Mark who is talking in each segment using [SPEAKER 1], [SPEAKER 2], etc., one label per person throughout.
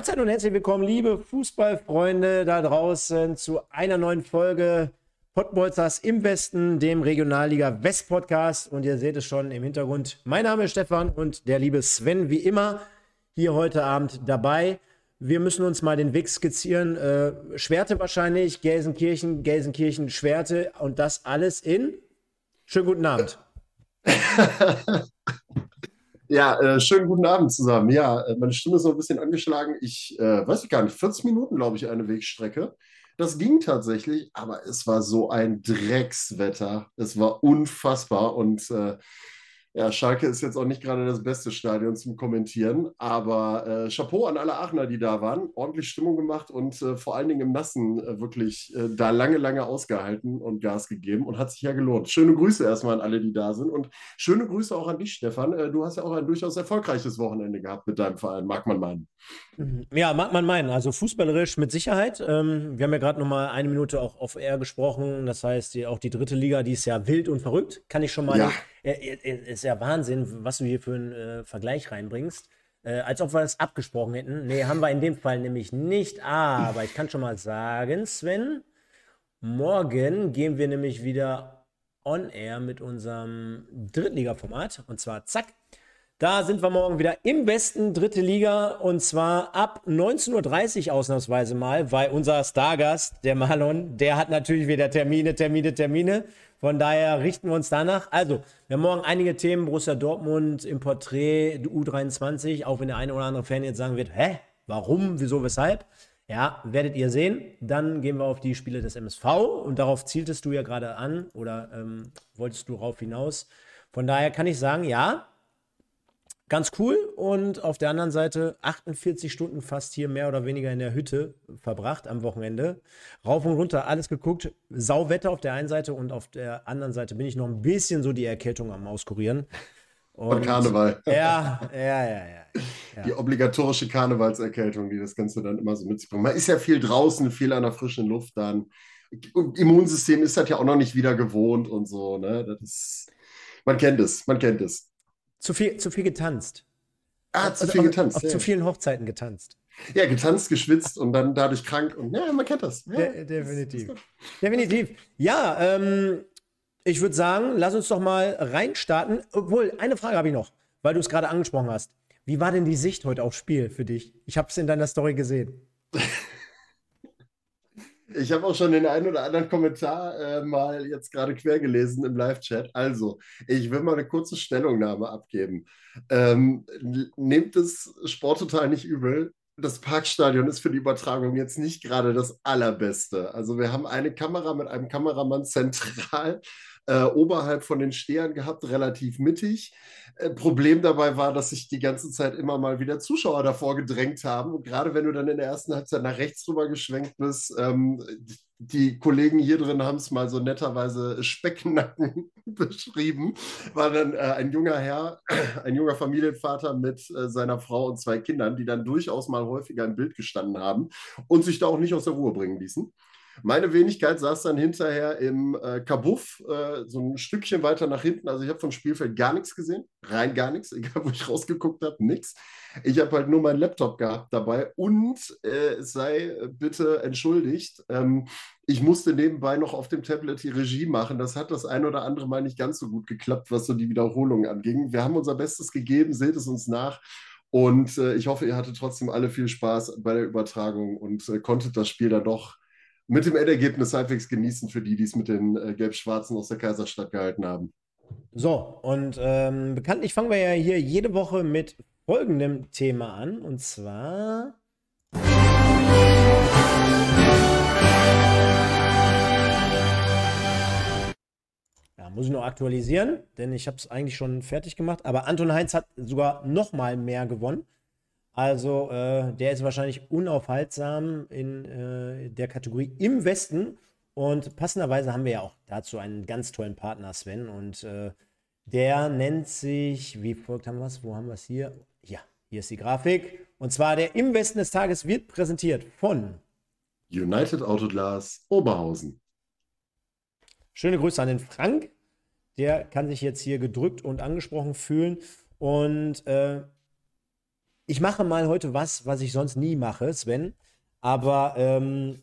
[SPEAKER 1] Mahlzeit und herzlich willkommen, liebe Fußballfreunde da draußen, zu einer neuen Folge Pottbolzers im Westen, dem Regionalliga West Podcast. Und ihr seht es schon im Hintergrund. Mein Name ist Stefan und der liebe Sven, wie immer, hier heute Abend dabei. Wir müssen uns mal den Weg skizzieren. Äh, Schwerte wahrscheinlich, Gelsenkirchen, Gelsenkirchen, Schwerte und das alles in. Schönen guten Abend.
[SPEAKER 2] Ja, äh, schönen guten Abend zusammen. Ja, äh, meine Stimme ist noch ein bisschen angeschlagen. Ich äh, weiß ich gar nicht, 40 Minuten, glaube ich, eine Wegstrecke. Das ging tatsächlich, aber es war so ein Dreckswetter. Es war unfassbar und äh, ja, Schalke ist jetzt auch nicht gerade das beste Stadion zum Kommentieren, aber äh, Chapeau an alle Aachener, die da waren. Ordentlich Stimmung gemacht und äh, vor allen Dingen im Nassen äh, wirklich äh, da lange, lange ausgehalten und Gas gegeben und hat sich ja gelohnt. Schöne Grüße erstmal an alle, die da sind und schöne Grüße auch an dich, Stefan. Äh, du hast ja auch ein durchaus erfolgreiches Wochenende gehabt mit deinem Verein, mag man meinen.
[SPEAKER 1] Mhm. Ja, mag man meinen. Also fußballerisch mit Sicherheit. Ähm, wir haben ja gerade noch mal eine Minute auch auf Air gesprochen. Das heißt, die, auch die dritte Liga, die ist ja wild und verrückt. Kann ich schon mal. Ja ist ja Wahnsinn, was du hier für einen äh, Vergleich reinbringst. Äh, als ob wir das abgesprochen hätten. Nee, haben wir in dem Fall nämlich nicht. Aber ich kann schon mal sagen, Sven, morgen gehen wir nämlich wieder on air mit unserem Drittliga-Format. Und zwar zack. Da sind wir morgen wieder im besten dritte Liga und zwar ab 19.30 Uhr ausnahmsweise mal, weil unser Stargast, der Marlon, der hat natürlich wieder Termine, Termine, Termine. Von daher richten wir uns danach. Also, wir haben morgen einige Themen. Borussia Dortmund im Porträt U23, auch wenn der eine oder andere Fan jetzt sagen wird, hä, warum, wieso, weshalb? Ja, werdet ihr sehen. Dann gehen wir auf die Spiele des MSV und darauf zieltest du ja gerade an oder ähm, wolltest du darauf hinaus. Von daher kann ich sagen, ja, ganz cool. Und auf der anderen Seite 48 Stunden fast hier mehr oder weniger in der Hütte verbracht am Wochenende. Rauf und runter, alles geguckt. Sauwetter auf der einen Seite und auf der anderen Seite bin ich noch ein bisschen so die Erkältung am Auskurieren.
[SPEAKER 2] Und, Karneval.
[SPEAKER 1] Ja, ja, ja, ja,
[SPEAKER 2] ja. Die obligatorische Karnevalserkältung, die das Ganze dann immer so mit sich bringt. Man ist ja viel draußen, viel an der frischen Luft dann. Immunsystem ist das ja auch noch nicht wieder gewohnt und so. Ne? Das ist, man kennt es, man kennt es.
[SPEAKER 1] Zu viel, zu viel getanzt.
[SPEAKER 2] Ah, also, zu viel getanzt.
[SPEAKER 1] Auf, auf ja. zu vielen Hochzeiten getanzt.
[SPEAKER 2] Ja, getanzt, geschwitzt und dann dadurch krank. Und ja, man kennt das. Ja,
[SPEAKER 1] De definitiv. definitiv. Ja, ähm, ich würde sagen, lass uns doch mal reinstarten. Obwohl, eine Frage habe ich noch, weil du es gerade angesprochen hast. Wie war denn die Sicht heute aufs Spiel für dich? Ich habe es in deiner Story gesehen.
[SPEAKER 2] Ich habe auch schon den einen oder anderen Kommentar äh, mal jetzt gerade quer gelesen im Live-Chat. Also, ich will mal eine kurze Stellungnahme abgeben. Ähm, nehmt das Sport total nicht übel. Das Parkstadion ist für die Übertragung jetzt nicht gerade das allerbeste. Also, wir haben eine Kamera mit einem Kameramann zentral äh, oberhalb von den Stehern gehabt, relativ mittig. Äh, Problem dabei war, dass sich die ganze Zeit immer mal wieder Zuschauer davor gedrängt haben. Und gerade wenn du dann in der ersten Halbzeit nach rechts rüber geschwenkt bist, ähm, die Kollegen hier drin haben es mal so netterweise Specknacken beschrieben, war dann äh, ein junger Herr, ein junger Familienvater mit äh, seiner Frau und zwei Kindern, die dann durchaus mal häufiger im Bild gestanden haben und sich da auch nicht aus der Ruhe bringen ließen. Meine Wenigkeit saß dann hinterher im äh, Kabuff, äh, so ein Stückchen weiter nach hinten. Also ich habe vom Spielfeld gar nichts gesehen, rein gar nichts, egal wo ich rausgeguckt habe, nichts. Ich habe halt nur meinen Laptop gehabt dabei und äh, sei bitte entschuldigt, ähm, ich musste nebenbei noch auf dem Tablet die Regie machen. Das hat das ein oder andere Mal nicht ganz so gut geklappt, was so die Wiederholungen anging. Wir haben unser Bestes gegeben, seht es uns nach. Und äh, ich hoffe, ihr hattet trotzdem alle viel Spaß bei der Übertragung und äh, konntet das Spiel dann doch mit dem Endergebnis halbwegs genießen für die, die es mit den äh, Gelb-Schwarzen aus der Kaiserstadt gehalten haben.
[SPEAKER 1] So, und ähm, bekanntlich fangen wir ja hier jede Woche mit folgendem Thema an, und zwar. Ja, muss ich noch aktualisieren, denn ich habe es eigentlich schon fertig gemacht. Aber Anton Heinz hat sogar noch mal mehr gewonnen. Also äh, der ist wahrscheinlich unaufhaltsam in äh, der Kategorie im Westen. Und passenderweise haben wir ja auch dazu einen ganz tollen Partner, Sven. Und äh, der nennt sich, wie folgt haben wir es? Wo haben wir es hier? Ja, hier ist die Grafik. Und zwar der Im Westen des Tages wird präsentiert von
[SPEAKER 2] United Autoglas Oberhausen.
[SPEAKER 1] Schöne Grüße an den Frank. Der kann sich jetzt hier gedrückt und angesprochen fühlen. Und äh, ich mache mal heute was, was ich sonst nie mache, Sven. Aber ähm,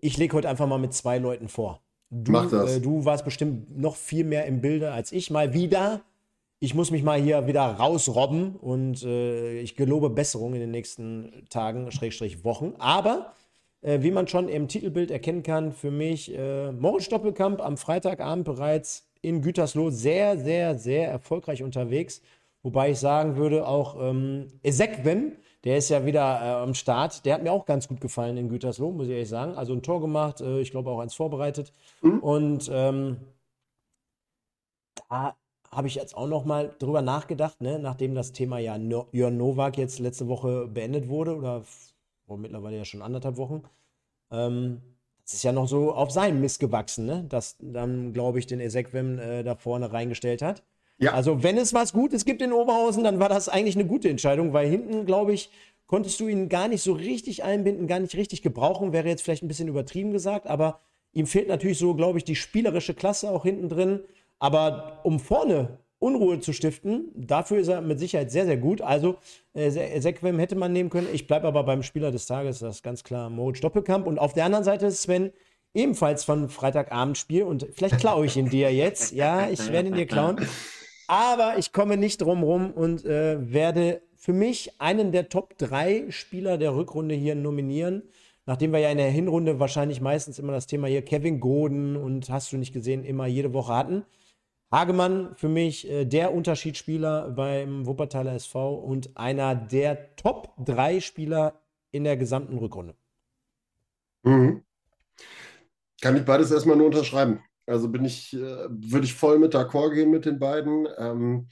[SPEAKER 1] ich lege heute einfach mal mit zwei Leuten vor. Du,
[SPEAKER 2] Mach das.
[SPEAKER 1] Äh, du warst bestimmt noch viel mehr im Bilde als ich mal wieder. Ich muss mich mal hier wieder rausrobben und äh, ich gelobe Besserung in den nächsten Tagen, Schrägstrich Wochen. Aber äh, wie man schon im Titelbild erkennen kann, für mich äh, Moritz Doppelkamp am Freitagabend bereits in Gütersloh sehr, sehr, sehr erfolgreich unterwegs. Wobei ich sagen würde, auch ähm, Ezekwem, der ist ja wieder äh, am Start. Der hat mir auch ganz gut gefallen in Gütersloh, muss ich ehrlich sagen. Also ein Tor gemacht, äh, ich glaube auch eins vorbereitet. Mhm. Und ähm, da habe ich jetzt auch noch mal drüber nachgedacht, ne? nachdem das Thema ja no Jörn Nowak jetzt letzte Woche beendet wurde oder oh, mittlerweile ja schon anderthalb Wochen. Ähm, das ist ja noch so auf seinem Mist gewachsen, ne? dass dann, glaube ich, den Ezekwem äh, da vorne reingestellt hat. Ja. Also, wenn es was Gutes gibt in Oberhausen, dann war das eigentlich eine gute Entscheidung, weil hinten, glaube ich, konntest du ihn gar nicht so richtig einbinden, gar nicht richtig gebrauchen. Wäre jetzt vielleicht ein bisschen übertrieben gesagt, aber ihm fehlt natürlich so, glaube ich, die spielerische Klasse auch hinten drin. Aber um vorne Unruhe zu stiften, dafür ist er mit Sicherheit sehr, sehr gut. Also, äh, Sequem hätte man nehmen können. Ich bleibe aber beim Spieler des Tages, das ist ganz klar Moritz Doppelkamp. Und auf der anderen Seite ist Sven ebenfalls von Freitagabendspiel und vielleicht klaue ich ihn dir jetzt. Ja, ich werde ihn dir klauen. Aber ich komme nicht drum rum und äh, werde für mich einen der Top 3 Spieler der Rückrunde hier nominieren. Nachdem wir ja in der Hinrunde wahrscheinlich meistens immer das Thema hier Kevin Goden und hast du nicht gesehen, immer jede Woche hatten. Hagemann für mich äh, der Unterschiedsspieler beim Wuppertaler SV und einer der Top 3 Spieler in der gesamten Rückrunde.
[SPEAKER 2] Mhm. Kann ich beides erstmal nur unterschreiben. Also bin ich, äh, würde ich voll mit d'accord gehen mit den beiden. Ähm,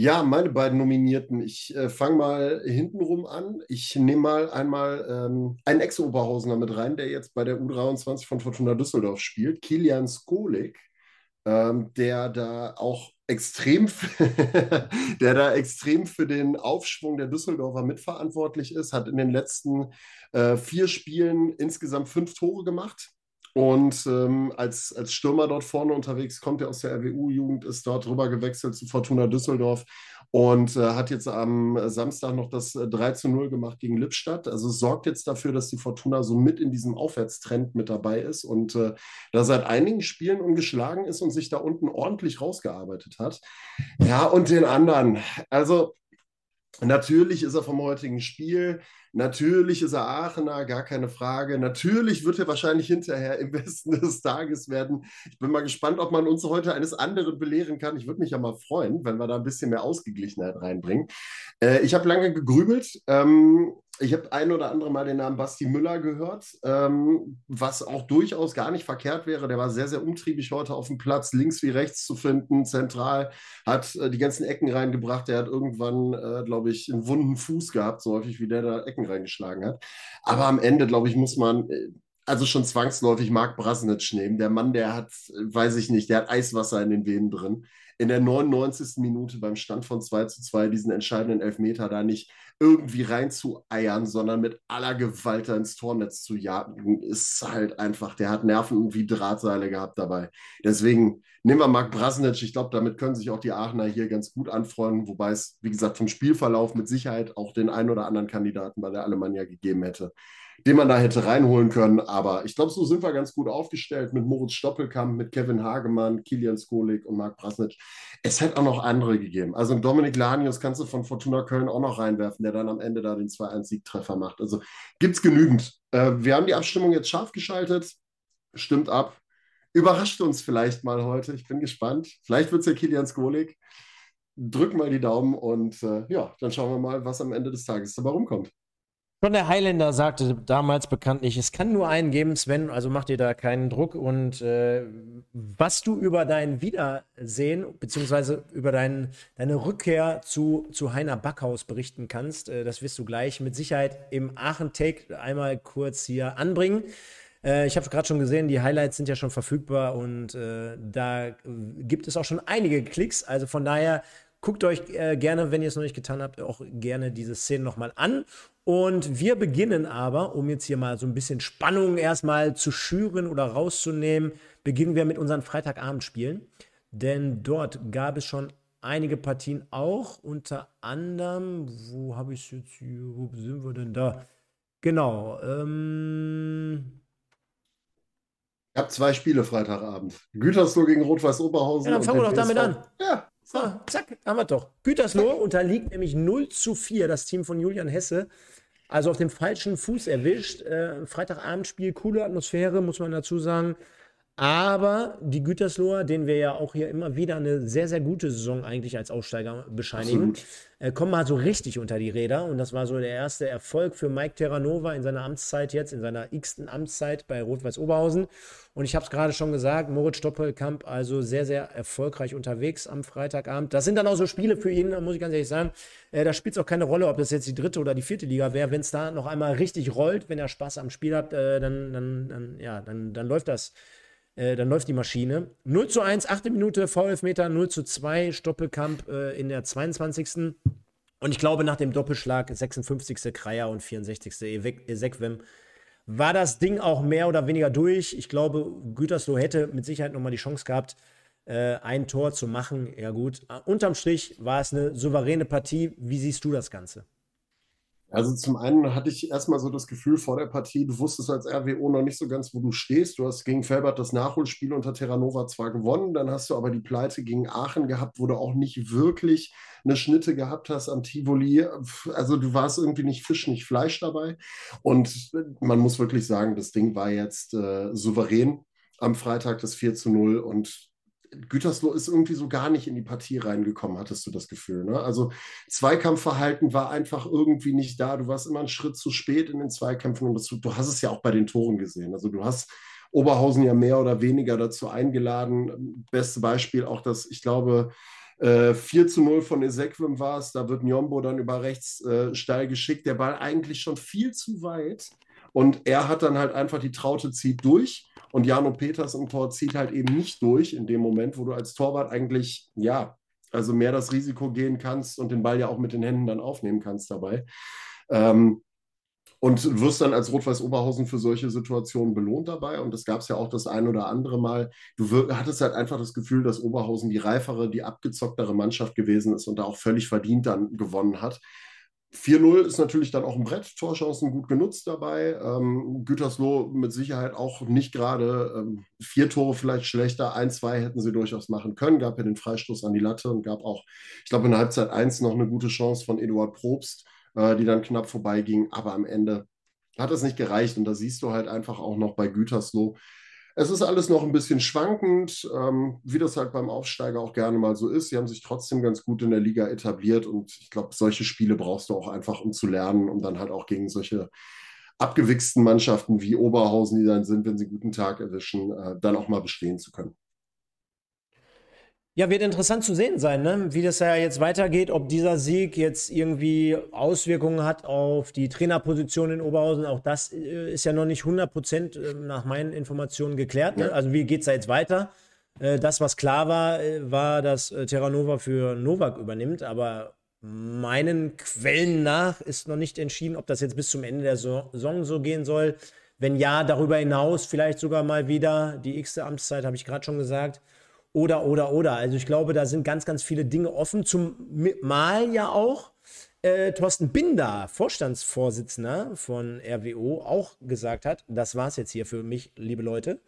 [SPEAKER 2] ja, meine beiden Nominierten. Ich äh, fange mal hintenrum an. Ich nehme mal einmal ähm, einen Ex-Oberhausener mit rein, der jetzt bei der U23 von Fortuna Düsseldorf spielt, Kilian Skolik, ähm, der da auch extrem, der da extrem für den Aufschwung der Düsseldorfer mitverantwortlich ist, hat in den letzten äh, vier Spielen insgesamt fünf Tore gemacht und ähm, als, als Stürmer dort vorne unterwegs, kommt er aus der RWU-Jugend, ist dort rüber gewechselt zu Fortuna Düsseldorf und äh, hat jetzt am Samstag noch das 3 äh, zu 0 gemacht gegen Lippstadt. Also sorgt jetzt dafür, dass die Fortuna so mit in diesem Aufwärtstrend mit dabei ist und äh, da seit einigen Spielen ungeschlagen ist und sich da unten ordentlich rausgearbeitet hat. Ja, und den anderen. Also Natürlich ist er vom heutigen Spiel, natürlich ist er Aachener, gar keine Frage. Natürlich wird er wahrscheinlich hinterher im Westen des Tages werden. Ich bin mal gespannt, ob man uns heute eines anderen belehren kann. Ich würde mich ja mal freuen, wenn wir da ein bisschen mehr Ausgeglichenheit reinbringen. Äh, ich habe lange gegrübelt. Ähm, ich habe ein oder andere Mal den Namen Basti Müller gehört, ähm, was auch durchaus gar nicht verkehrt wäre. Der war sehr, sehr umtriebig heute auf dem Platz, links wie rechts zu finden, zentral, hat äh, die ganzen Ecken reingebracht. Der hat irgendwann, äh, glaube ich, einen wunden Fuß gehabt, so häufig wie der da Ecken reingeschlagen hat. Aber am Ende, glaube ich, muss man. Äh, also schon zwangsläufig Marc Brasnitsch nehmen. Der Mann, der hat, weiß ich nicht, der hat Eiswasser in den Venen drin in der 99. Minute beim Stand von 2 zu 2 diesen entscheidenden Elfmeter da nicht irgendwie reinzueiern, sondern mit aller Gewalt ins Tornetz zu jagen, ist halt einfach, der hat Nerven wie Drahtseile gehabt dabei. Deswegen nehmen wir Marc Brasnic. Ich glaube, damit können sich auch die Aachener hier ganz gut anfreunden, wobei es, wie gesagt, vom Spielverlauf mit Sicherheit auch den einen oder anderen Kandidaten bei der Alemannia gegeben hätte den man da hätte reinholen können. Aber ich glaube, so sind wir ganz gut aufgestellt mit Moritz Stoppelkamp, mit Kevin Hagemann, Kilian Skolik und Marc Brasnic. Es hätte auch noch andere gegeben. Also Dominik Lanius kannst du von Fortuna Köln auch noch reinwerfen, der dann am Ende da den 2-1-Siegtreffer macht. Also gibt es genügend. Äh, wir haben die Abstimmung jetzt scharf geschaltet. Stimmt ab. Überrascht uns vielleicht mal heute. Ich bin gespannt. Vielleicht wird es ja Kilian Skolik. Drück mal die Daumen und äh, ja, dann schauen wir mal, was am Ende des Tages dabei rumkommt.
[SPEAKER 1] Schon der Highlander sagte damals bekanntlich, es kann nur einen geben, Sven, also mach dir da keinen Druck. Und äh, was du über dein Wiedersehen, beziehungsweise über dein, deine Rückkehr zu, zu Heiner Backhaus berichten kannst, äh, das wirst du gleich mit Sicherheit im Aachen-Take einmal kurz hier anbringen. Äh, ich habe gerade schon gesehen, die Highlights sind ja schon verfügbar und äh, da gibt es auch schon einige Klicks. Also von daher Guckt euch äh, gerne, wenn ihr es noch nicht getan habt, auch gerne diese Szene nochmal an. Und wir beginnen aber, um jetzt hier mal so ein bisschen Spannung erstmal zu schüren oder rauszunehmen, beginnen wir mit unseren Freitagabendspielen. Denn dort gab es schon einige Partien auch, unter anderem, wo habe ich es jetzt hier, wo sind wir denn da? Genau. Ähm,
[SPEAKER 2] ich habe zwei Spiele Freitagabend. Gütersloh gegen Rot-Weiß Oberhausen.
[SPEAKER 1] Ja, dann fangen wir doch damit an. Ja. So, zack, haben wir doch. Gütersloh unterliegt nämlich 0 zu 4, das Team von Julian Hesse. Also auf dem falschen Fuß erwischt. Äh, Freitagabendspiel, coole Atmosphäre, muss man dazu sagen. Aber die Gütersloher, denen wir ja auch hier immer wieder eine sehr, sehr gute Saison eigentlich als Aussteiger bescheinigen, äh, kommen mal so richtig unter die Räder. Und das war so der erste Erfolg für Mike Terranova in seiner Amtszeit jetzt, in seiner x-ten Amtszeit bei Rot-Weiß Oberhausen. Und ich habe es gerade schon gesagt, Moritz Stoppelkamp also sehr, sehr erfolgreich unterwegs am Freitagabend. Das sind dann auch so Spiele für ihn, muss ich ganz ehrlich sagen. Äh, da spielt es auch keine Rolle, ob das jetzt die dritte oder die vierte Liga wäre. Wenn es da noch einmal richtig rollt, wenn er Spaß am Spiel hat, äh, dann, dann, dann, ja, dann, dann läuft das äh, dann läuft die Maschine. 0 zu 1, 8. Minute, VF-Meter, 0 zu 2, Stoppelkamp äh, in der 22. Und ich glaube, nach dem Doppelschlag, 56. Kreier und 64. Esekwem, war das Ding auch mehr oder weniger durch. Ich glaube, Gütersloh hätte mit Sicherheit nochmal die Chance gehabt, äh, ein Tor zu machen. Ja, gut. Unterm Strich war es eine souveräne Partie. Wie siehst du das Ganze?
[SPEAKER 2] Also zum einen hatte ich erstmal so das Gefühl vor der Partie, du wusstest als RWO noch nicht so ganz, wo du stehst. Du hast gegen Felbert das Nachholspiel unter Terranova zwar gewonnen, dann hast du aber die Pleite gegen Aachen gehabt, wo du auch nicht wirklich eine Schnitte gehabt hast am Tivoli. Also du warst irgendwie nicht Fisch, nicht Fleisch dabei. Und man muss wirklich sagen, das Ding war jetzt äh, souverän am Freitag das 4 zu 0 und Gütersloh ist irgendwie so gar nicht in die Partie reingekommen, hattest du das Gefühl. Ne? Also Zweikampfverhalten war einfach irgendwie nicht da. Du warst immer einen Schritt zu spät in den Zweikämpfen und das, du hast es ja auch bei den Toren gesehen. Also du hast Oberhausen ja mehr oder weniger dazu eingeladen. Beste Beispiel auch das, ich glaube, äh, 4 zu 0 von Ezequim war es. Da wird Njombo dann über rechts äh, steil geschickt. Der Ball eigentlich schon viel zu weit. Und er hat dann halt einfach die Traute zieht durch und Jano Peters im Tor zieht halt eben nicht durch in dem Moment, wo du als Torwart eigentlich, ja, also mehr das Risiko gehen kannst und den Ball ja auch mit den Händen dann aufnehmen kannst dabei. Ähm, und wirst dann als Rot-Weiß Oberhausen für solche Situationen belohnt dabei. Und das gab es ja auch das ein oder andere Mal. Du hattest halt einfach das Gefühl, dass Oberhausen die reifere, die abgezocktere Mannschaft gewesen ist und da auch völlig verdient dann gewonnen hat. 4-0 ist natürlich dann auch ein Brett, Torchancen gut genutzt dabei. Ähm, Gütersloh mit Sicherheit auch nicht gerade ähm, vier Tore vielleicht schlechter. Ein, zwei hätten sie durchaus machen können. Gab ja den Freistoß an die Latte und gab auch, ich glaube, in der Halbzeit 1 noch eine gute Chance von Eduard Probst, äh, die dann knapp vorbeiging. Aber am Ende hat es nicht gereicht. Und da siehst du halt einfach auch noch bei Gütersloh, es ist alles noch ein bisschen schwankend, ähm, wie das halt beim Aufsteiger auch gerne mal so ist. Sie haben sich trotzdem ganz gut in der Liga etabliert und ich glaube, solche Spiele brauchst du auch einfach, um zu lernen, um dann halt auch gegen solche abgewichsten Mannschaften wie Oberhausen, die dann sind, wenn sie einen guten Tag erwischen, äh, dann auch mal bestehen zu können.
[SPEAKER 1] Ja, wird interessant zu sehen sein, ne? wie das ja jetzt weitergeht, ob dieser Sieg jetzt irgendwie Auswirkungen hat auf die Trainerposition in Oberhausen. Auch das äh, ist ja noch nicht 100 Prozent äh, nach meinen Informationen geklärt. Ne? Also wie geht es da jetzt weiter? Äh, das, was klar war, war, dass Terranova für Novak übernimmt, aber meinen Quellen nach ist noch nicht entschieden, ob das jetzt bis zum Ende der Saison so gehen soll. Wenn ja, darüber hinaus vielleicht sogar mal wieder die x-te Amtszeit, habe ich gerade schon gesagt. Oder, oder, oder. Also ich glaube, da sind ganz, ganz viele Dinge offen. Zum Mal ja auch äh, Thorsten Binder, Vorstandsvorsitzender von RWO, auch gesagt hat, das war es jetzt hier für mich, liebe Leute.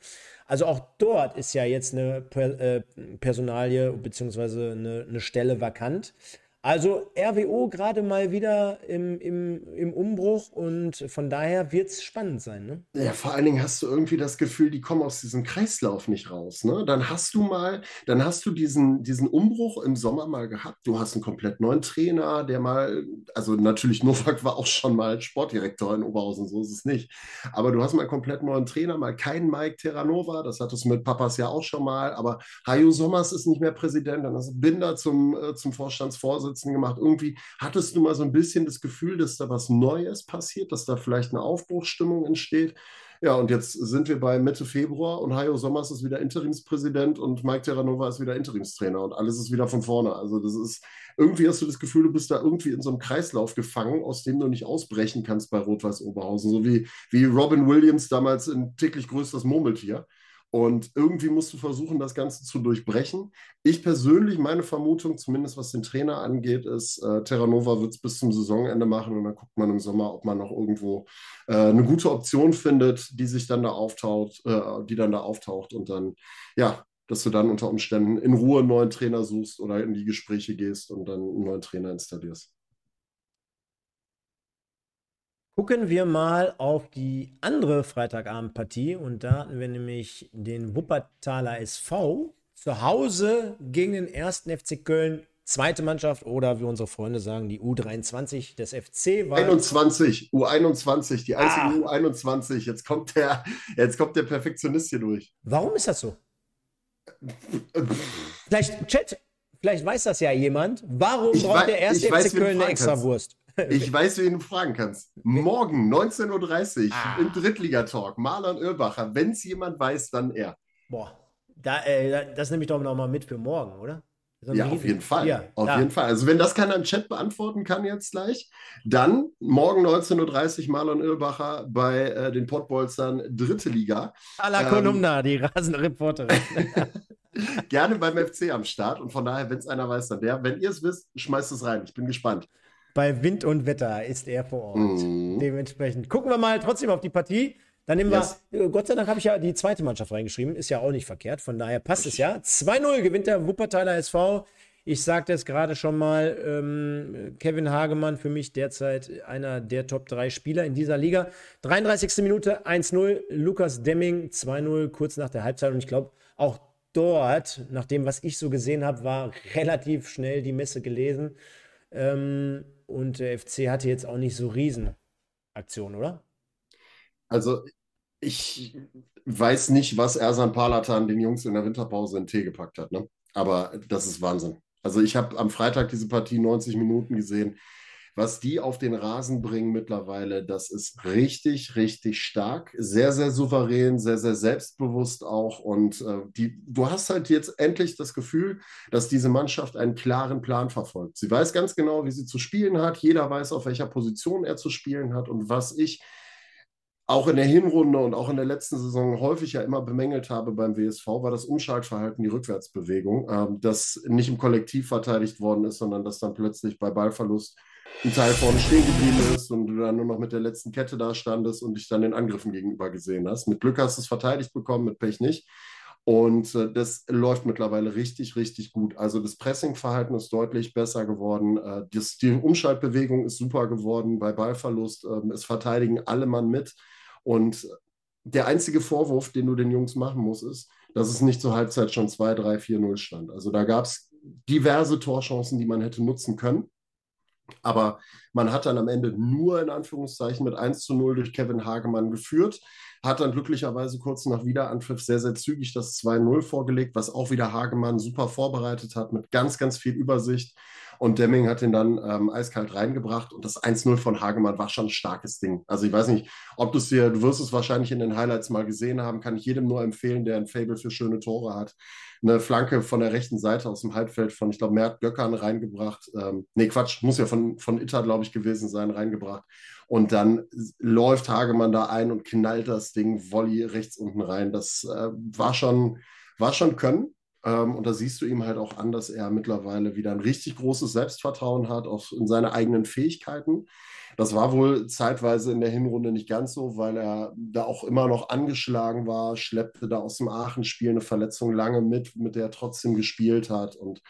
[SPEAKER 1] Also auch dort ist ja jetzt eine per äh, Personalie bzw. Eine, eine Stelle vakant. Also RWO gerade mal wieder im, im, im Umbruch und von daher wird es spannend sein. Ne?
[SPEAKER 2] Ja, vor allen Dingen hast du irgendwie das Gefühl, die kommen aus diesem Kreislauf nicht raus. Ne? Dann hast du mal, dann hast du diesen, diesen Umbruch im Sommer mal gehabt. Du hast einen komplett neuen Trainer, der mal, also natürlich Novak war auch schon mal Sportdirektor in Oberhausen, so ist es nicht. Aber du hast mal einen komplett neuen Trainer, mal keinen Mike Terranova, das hattest du mit Papas ja auch schon mal. Aber Hajo Sommers ist nicht mehr Präsident, dann hast du Binder zum, äh, zum Vorstandsvorsitzenden Vorsitzenden gemacht. Irgendwie hattest du mal so ein bisschen das Gefühl, dass da was Neues passiert, dass da vielleicht eine Aufbruchsstimmung entsteht. Ja, und jetzt sind wir bei Mitte Februar und Hajo Sommers ist wieder Interimspräsident und Mike Terranova ist wieder Interimstrainer und alles ist wieder von vorne. Also das ist, irgendwie hast du das Gefühl, du bist da irgendwie in so einem Kreislauf gefangen, aus dem du nicht ausbrechen kannst bei Rot-Weiß Oberhausen. So wie, wie Robin Williams damals in täglich größtes Murmeltier. Und irgendwie musst du versuchen, das Ganze zu durchbrechen. Ich persönlich, meine Vermutung, zumindest was den Trainer angeht, ist, äh, Terranova wird es bis zum Saisonende machen und dann guckt man im Sommer, ob man noch irgendwo äh, eine gute Option findet, die sich dann da auftaucht, äh, die dann da auftaucht und dann, ja, dass du dann unter Umständen in Ruhe einen neuen Trainer suchst oder in die Gespräche gehst und dann einen neuen Trainer installierst.
[SPEAKER 1] Gucken wir mal auf die andere Freitagabendpartie und da hatten wir nämlich den Wuppertaler SV zu Hause gegen den ersten FC Köln, zweite Mannschaft oder wie unsere Freunde sagen, die U23 des FC.
[SPEAKER 2] War 21, U21, die einzige ah. U21. Jetzt kommt, der, jetzt kommt der Perfektionist hier durch.
[SPEAKER 1] Warum ist das so? vielleicht, Chat, vielleicht weiß das ja jemand. Warum ich braucht der erste FC Köln eine extra Wurst?
[SPEAKER 2] Ich weiß, wen du fragen kannst. Morgen, 19.30 Uhr, ah. im Drittligatalk, Marlon Oerbacher. Wenn es jemand weiß, dann er.
[SPEAKER 1] Boah, da, äh, das nehme ich doch nochmal mit für morgen, oder?
[SPEAKER 2] Ja, auf jeden Fall. Ja, auf ja. jeden Fall. Also wenn das keiner im Chat beantworten kann jetzt gleich, dann morgen 19.30 Uhr Marlon Oerbacher bei äh, den Pottbolzern Dritte Liga.
[SPEAKER 1] A la ähm, Kolumna, die Rasenreporterin.
[SPEAKER 2] gerne beim FC am Start und von daher, wenn es einer weiß, dann der. Wenn ihr es wisst, schmeißt es rein. Ich bin gespannt
[SPEAKER 1] bei Wind und Wetter ist er vor Ort. Mhm. Dementsprechend gucken wir mal trotzdem auf die Partie. Dann nehmen yes. wir, Gott sei Dank habe ich ja die zweite Mannschaft reingeschrieben, ist ja auch nicht verkehrt, von daher passt es ja. 2-0 gewinnt der Wuppertaler SV. Ich sagte es gerade schon mal, ähm, Kevin Hagemann für mich derzeit einer der Top 3 Spieler in dieser Liga. 33. Minute 1-0, Lukas Demming 2-0 kurz nach der Halbzeit und ich glaube auch dort, nach dem, was ich so gesehen habe, war relativ schnell die Messe gelesen. Ähm, und der FC hatte jetzt auch nicht so Riesenaktionen, oder?
[SPEAKER 2] Also ich weiß nicht, was Ersan Palatan den Jungs in der Winterpause in Tee gepackt hat, ne? aber das ist Wahnsinn. Also ich habe am Freitag diese Partie 90 Minuten gesehen was die auf den Rasen bringen mittlerweile, das ist richtig, richtig stark. Sehr, sehr souverän, sehr, sehr selbstbewusst auch. Und äh, die, du hast halt jetzt endlich das Gefühl, dass diese Mannschaft einen klaren Plan verfolgt. Sie weiß ganz genau, wie sie zu spielen hat. Jeder weiß, auf welcher Position er zu spielen hat. Und was ich auch in der Hinrunde und auch in der letzten Saison häufig ja immer bemängelt habe beim WSV, war das Umschaltverhalten, die Rückwärtsbewegung, äh, das nicht im Kollektiv verteidigt worden ist, sondern dass dann plötzlich bei Ballverlust ein Teil vorne stehen geblieben ist und du dann nur noch mit der letzten Kette da standest und dich dann den Angriffen gegenüber gesehen hast. Mit Glück hast du es verteidigt bekommen, mit Pech nicht. Und äh, das läuft mittlerweile richtig, richtig gut. Also das Pressingverhalten ist deutlich besser geworden. Äh, das, die Umschaltbewegung ist super geworden bei Ballverlust. Äh, es verteidigen alle Mann mit. Und der einzige Vorwurf, den du den Jungs machen musst, ist, dass es nicht zur Halbzeit schon 2, 3, 4, 0 stand. Also da gab es diverse Torchancen, die man hätte nutzen können. Aber man hat dann am Ende nur in Anführungszeichen mit 1 zu 0 durch Kevin Hagemann geführt, hat dann glücklicherweise kurz nach Wiederanpfiff sehr, sehr zügig das 2-0 vorgelegt, was auch wieder Hagemann super vorbereitet hat mit ganz, ganz viel Übersicht. Und Demming hat ihn dann ähm, eiskalt reingebracht. Und das 1-0 von Hagemann war schon ein starkes Ding. Also ich weiß nicht, ob du es dir, du wirst es wahrscheinlich in den Highlights mal gesehen haben, kann ich jedem nur empfehlen, der ein Fable für schöne Tore hat. Eine Flanke von der rechten Seite aus dem Halbfeld von, ich glaube, Mert Göckern reingebracht. Ähm, nee, Quatsch, muss ja von, von Itter, glaube ich, gewesen sein, reingebracht. Und dann läuft Hagemann da ein und knallt das Ding Volley rechts unten rein. Das äh, war schon, war schon Können. Ähm, und da siehst du ihm halt auch an, dass er mittlerweile wieder ein richtig großes Selbstvertrauen hat, auch in seine eigenen Fähigkeiten. Das war wohl zeitweise in der Hinrunde nicht ganz so, weil er da auch immer noch angeschlagen war, schleppte da aus dem Aachen-Spiel eine Verletzung lange mit, mit der er trotzdem gespielt hat. Und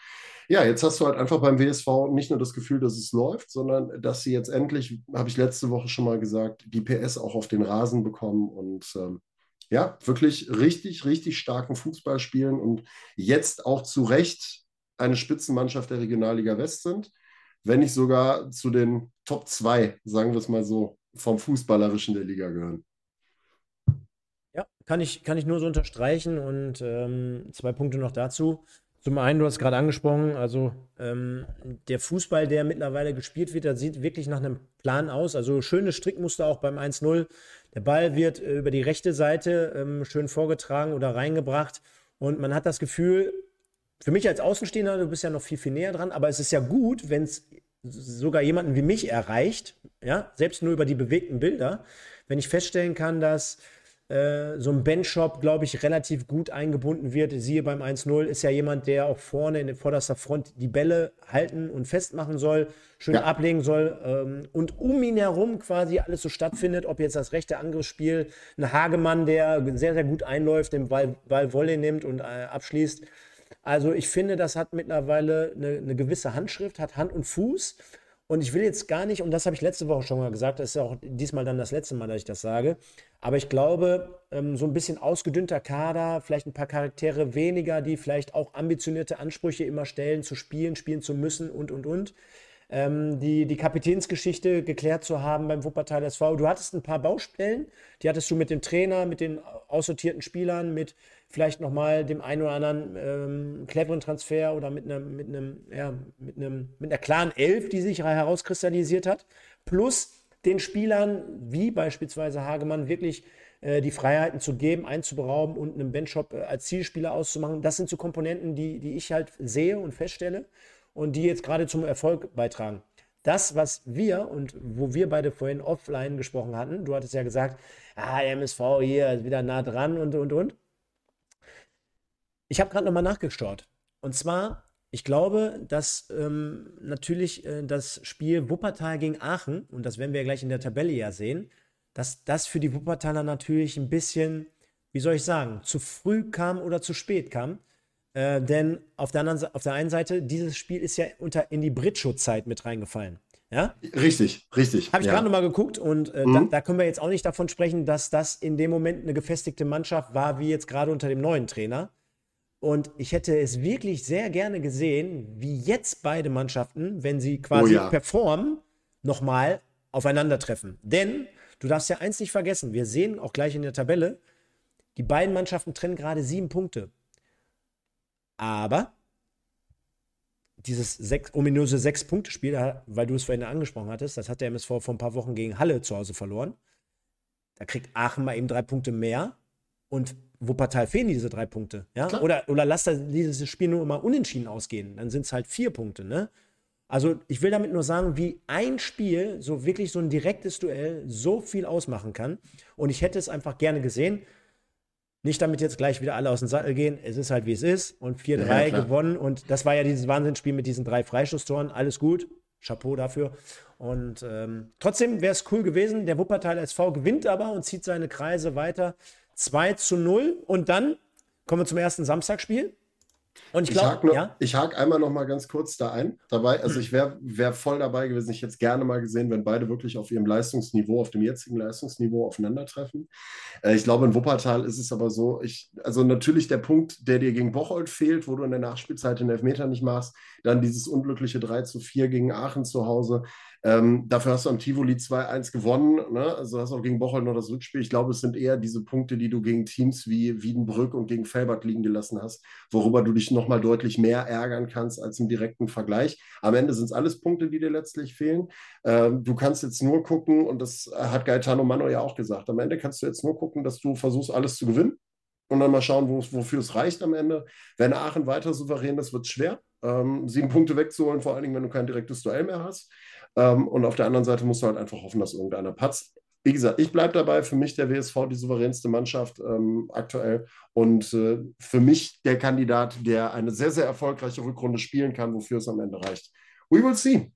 [SPEAKER 2] ja, jetzt hast du halt einfach beim WSV nicht nur das Gefühl, dass es läuft, sondern dass sie jetzt endlich, habe ich letzte Woche schon mal gesagt, die PS auch auf den Rasen bekommen und ähm, ja, wirklich richtig, richtig starken Fußball spielen und jetzt auch zu Recht eine Spitzenmannschaft der Regionalliga West sind, wenn nicht sogar zu den Top 2, sagen wir es mal so, vom Fußballerischen der Liga gehören.
[SPEAKER 1] Ja, kann ich, kann ich nur so unterstreichen und ähm, zwei Punkte noch dazu. Zum einen, du hast gerade angesprochen, also ähm, der Fußball, der mittlerweile gespielt wird, der sieht wirklich nach einem Plan aus. Also schöne Strickmuster auch beim 1-0. Der Ball wird äh, über die rechte Seite ähm, schön vorgetragen oder reingebracht. Und man hat das Gefühl, für mich als Außenstehender, du bist ja noch viel, viel näher dran, aber es ist ja gut, wenn es sogar jemanden wie mich erreicht, ja, selbst nur über die bewegten Bilder, wenn ich feststellen kann, dass äh, so ein Benchshop, glaube ich, relativ gut eingebunden wird. Siehe beim 1-0 ist ja jemand, der auch vorne in vorderster Front die Bälle halten und festmachen soll, schön ja. ablegen soll ähm, und um ihn herum quasi alles so stattfindet, ob jetzt das rechte Angriffsspiel, ein Hagemann, der sehr, sehr gut einläuft, den Ball, Ball Volley nimmt und äh, abschließt. Also ich finde, das hat mittlerweile eine, eine gewisse Handschrift, hat Hand und Fuß. Und ich will jetzt gar nicht, und das habe ich letzte Woche schon mal gesagt, das ist ja auch diesmal dann das letzte Mal, dass ich das sage, aber ich glaube, ähm, so ein bisschen ausgedünnter Kader, vielleicht ein paar Charaktere weniger, die vielleicht auch ambitionierte Ansprüche immer stellen, zu spielen, spielen zu müssen und, und, und. Ähm, die, die Kapitänsgeschichte geklärt zu haben beim Wuppertal SV. Du hattest ein paar Baustellen, die hattest du mit dem Trainer, mit den aussortierten Spielern, mit vielleicht nochmal dem einen oder anderen ähm, cleveren Transfer oder mit einem, mit einem, ja, mit einem, mit einer klaren Elf, die sich herauskristallisiert hat. Plus den Spielern, wie beispielsweise Hagemann, wirklich äh, die Freiheiten zu geben, einzuberauben und einen Benchshop äh, als Zielspieler auszumachen. Das sind so Komponenten, die, die ich halt sehe und feststelle und die jetzt gerade zum Erfolg beitragen. Das, was wir und wo wir beide vorhin offline gesprochen hatten, du hattest ja gesagt, ah, MSV hier ist wieder nah dran und und und. Ich habe gerade nochmal nachgeschaut. Und zwar, ich glaube, dass ähm, natürlich äh, das Spiel Wuppertal gegen Aachen, und das werden wir gleich in der Tabelle ja sehen, dass das für die Wuppertaler natürlich ein bisschen, wie soll ich sagen, zu früh kam oder zu spät kam. Äh, denn auf der, anderen, auf der einen Seite, dieses Spiel ist ja unter in die Britschow-Zeit mit reingefallen. Ja?
[SPEAKER 2] Richtig, richtig.
[SPEAKER 1] Habe ich
[SPEAKER 2] ja.
[SPEAKER 1] gerade nochmal geguckt und äh, mhm. da, da, können wir jetzt auch nicht davon sprechen, dass das in dem Moment eine gefestigte Mannschaft war, wie jetzt gerade unter dem neuen Trainer. Und ich hätte es wirklich sehr gerne gesehen, wie jetzt beide Mannschaften, wenn sie quasi oh ja. performen, nochmal aufeinandertreffen. Denn du darfst ja eins nicht vergessen, wir sehen auch gleich in der Tabelle, die beiden Mannschaften trennen gerade sieben Punkte. Aber dieses sechs, ominöse Sechs-Punkte-Spiel, weil du es vorhin angesprochen hattest, das hat der MSV vor ein paar Wochen gegen Halle zu Hause verloren. Da kriegt Aachen mal eben drei Punkte mehr und Wuppertal fehlen diese drei Punkte. Ja? Oder, oder lass das, dieses Spiel nur mal unentschieden ausgehen. Dann sind es halt vier Punkte. Ne? Also ich will damit nur sagen, wie ein Spiel, so wirklich so ein direktes Duell, so viel ausmachen kann. Und ich hätte es einfach gerne gesehen. Nicht damit jetzt gleich wieder alle aus dem Sattel gehen. Es ist halt wie es ist. Und 4-3 ja, gewonnen. Und das war ja dieses Wahnsinnsspiel mit diesen drei Freischusstoren. Alles gut. Chapeau dafür. Und ähm, trotzdem wäre es cool gewesen. Der Wuppertal SV gewinnt aber und zieht seine Kreise weiter 2 zu 0. Und dann kommen wir zum ersten Samstagspiel.
[SPEAKER 2] Und ich glaube, ich, ja? ich hake einmal noch mal ganz kurz da ein. Dabei, also ich wäre wär voll dabei gewesen. Ich hätte es gerne mal gesehen, wenn beide wirklich auf ihrem Leistungsniveau, auf dem jetzigen Leistungsniveau aufeinandertreffen. Äh, ich glaube, in Wuppertal ist es aber so, ich, also natürlich der Punkt, der dir gegen Bocholt fehlt, wo du in der Nachspielzeit den Elfmeter nicht machst, dann dieses unglückliche 3 zu 4 gegen Aachen zu Hause. Ähm, dafür hast du am Tivoli 2-1 gewonnen. Ne? Also hast auch gegen Bocholt noch das Rückspiel. Ich glaube, es sind eher diese Punkte, die du gegen Teams wie Wiedenbrück und gegen Felbert liegen gelassen hast, worüber du dich nochmal deutlich mehr ärgern kannst als im direkten Vergleich. Am Ende sind es alles Punkte, die dir letztlich fehlen. Ähm, du kannst jetzt nur gucken, und das hat Gaetano Mano ja auch gesagt, am Ende kannst du jetzt nur gucken, dass du versuchst, alles zu gewinnen und dann mal schauen, wofür es reicht am Ende. Wenn Aachen weiter souverän ist, wird es schwer, ähm, sieben Punkte wegzuholen, vor allen Dingen, wenn du kein direktes Duell mehr hast. Ähm, und auf der anderen Seite musst du halt einfach hoffen, dass irgendeiner patzt. Wie gesagt, ich bleibe dabei. Für mich der WSV die souveränste Mannschaft ähm, aktuell und äh, für mich der Kandidat, der eine sehr, sehr erfolgreiche Rückrunde spielen kann, wofür es am Ende reicht. We will see.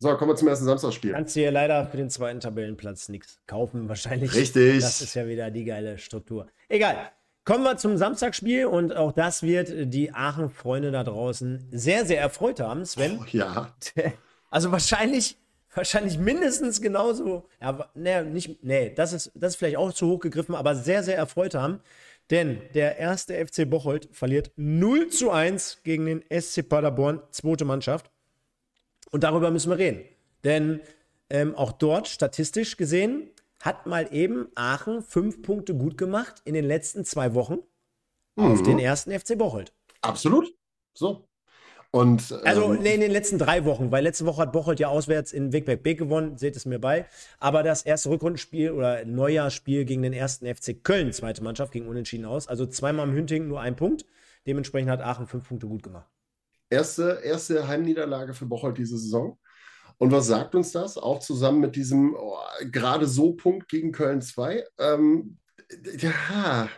[SPEAKER 2] So, kommen wir zum ersten Samstagsspiel.
[SPEAKER 1] Kannst du hier leider für den zweiten Tabellenplatz nichts kaufen, wahrscheinlich.
[SPEAKER 2] Richtig.
[SPEAKER 1] Das ist ja wieder die geile Struktur. Egal. Kommen wir zum Samstagsspiel und auch das wird die Aachen-Freunde da draußen sehr, sehr erfreut haben. Sven.
[SPEAKER 2] Oh, ja.
[SPEAKER 1] Also wahrscheinlich, wahrscheinlich mindestens genauso, ja, nee, nicht, nee, das ist, das ist vielleicht auch zu hoch gegriffen, aber sehr, sehr erfreut haben. Denn der erste FC Bocholt verliert 0 zu 1 gegen den SC Paderborn, zweite Mannschaft. Und darüber müssen wir reden. Denn ähm, auch dort, statistisch gesehen, hat mal eben Aachen fünf Punkte gut gemacht in den letzten zwei Wochen mhm. auf den ersten FC Bocholt.
[SPEAKER 2] Absolut. So. Und,
[SPEAKER 1] also ähm, nee, in den letzten drei Wochen, weil letzte Woche hat Bocholt ja auswärts in Wegberg Beek gewonnen, seht es mir bei. Aber das erste Rückrundenspiel oder Neujahrsspiel gegen den ersten FC Köln, zweite Mannschaft, ging unentschieden aus. Also zweimal im Hünting nur ein Punkt. Dementsprechend hat Aachen fünf Punkte gut gemacht.
[SPEAKER 2] Erste, erste Heimniederlage für Bocholt diese Saison. Und was sagt uns das? Auch zusammen mit diesem oh, gerade so Punkt gegen Köln 2. Ähm, ja,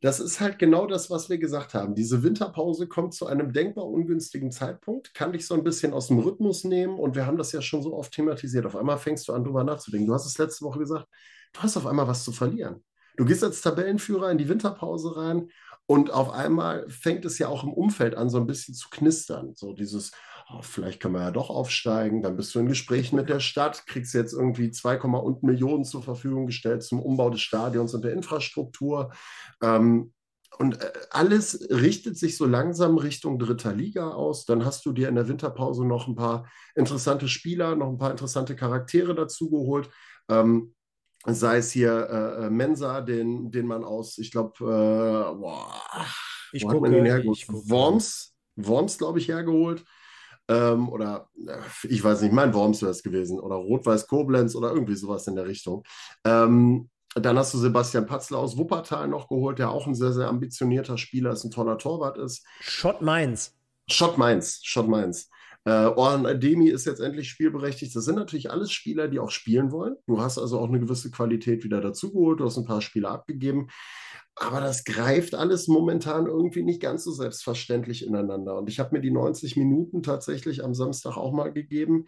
[SPEAKER 2] das ist halt genau das, was wir gesagt haben. Diese Winterpause kommt zu einem denkbar ungünstigen Zeitpunkt, kann dich so ein bisschen aus dem Rhythmus nehmen und wir haben das ja schon so oft thematisiert. Auf einmal fängst du an, drüber nachzudenken. Du hast es letzte Woche gesagt, du hast auf einmal was zu verlieren. Du gehst als Tabellenführer in die Winterpause rein und auf einmal fängt es ja auch im Umfeld an, so ein bisschen zu knistern. So dieses, vielleicht können wir ja doch aufsteigen. Dann bist du in Gesprächen mit der Stadt, kriegst jetzt irgendwie 2, und Millionen zur Verfügung gestellt zum Umbau des Stadions und der Infrastruktur. Ähm, und äh, alles richtet sich so langsam Richtung dritter Liga aus. Dann hast du dir in der Winterpause noch ein paar interessante Spieler, noch ein paar interessante Charaktere dazu geholt. Ähm, sei es hier äh, äh Mensa, den, den man aus, ich glaube, äh,
[SPEAKER 1] ich gucke, man ihn hergeholt?
[SPEAKER 2] Worms, Worms glaube ich, hergeholt. Ähm, oder äh, ich weiß nicht, mein Worms wäre es gewesen. Oder Rot-Weiß Koblenz oder irgendwie sowas in der Richtung. Ähm, dann hast du Sebastian Patzler aus Wuppertal noch geholt, der auch ein sehr, sehr ambitionierter Spieler ist, ein toller Torwart ist.
[SPEAKER 1] Schott Mainz.
[SPEAKER 2] Schott Mainz, Schott Mainz. Äh, Orhan Ademi ist jetzt endlich spielberechtigt. Das sind natürlich alles Spieler, die auch spielen wollen. Du hast also auch eine gewisse Qualität wieder dazugeholt. Du hast ein paar Spieler abgegeben. Aber das greift alles momentan irgendwie nicht ganz so selbstverständlich ineinander. Und ich habe mir die 90 Minuten tatsächlich am Samstag auch mal gegeben.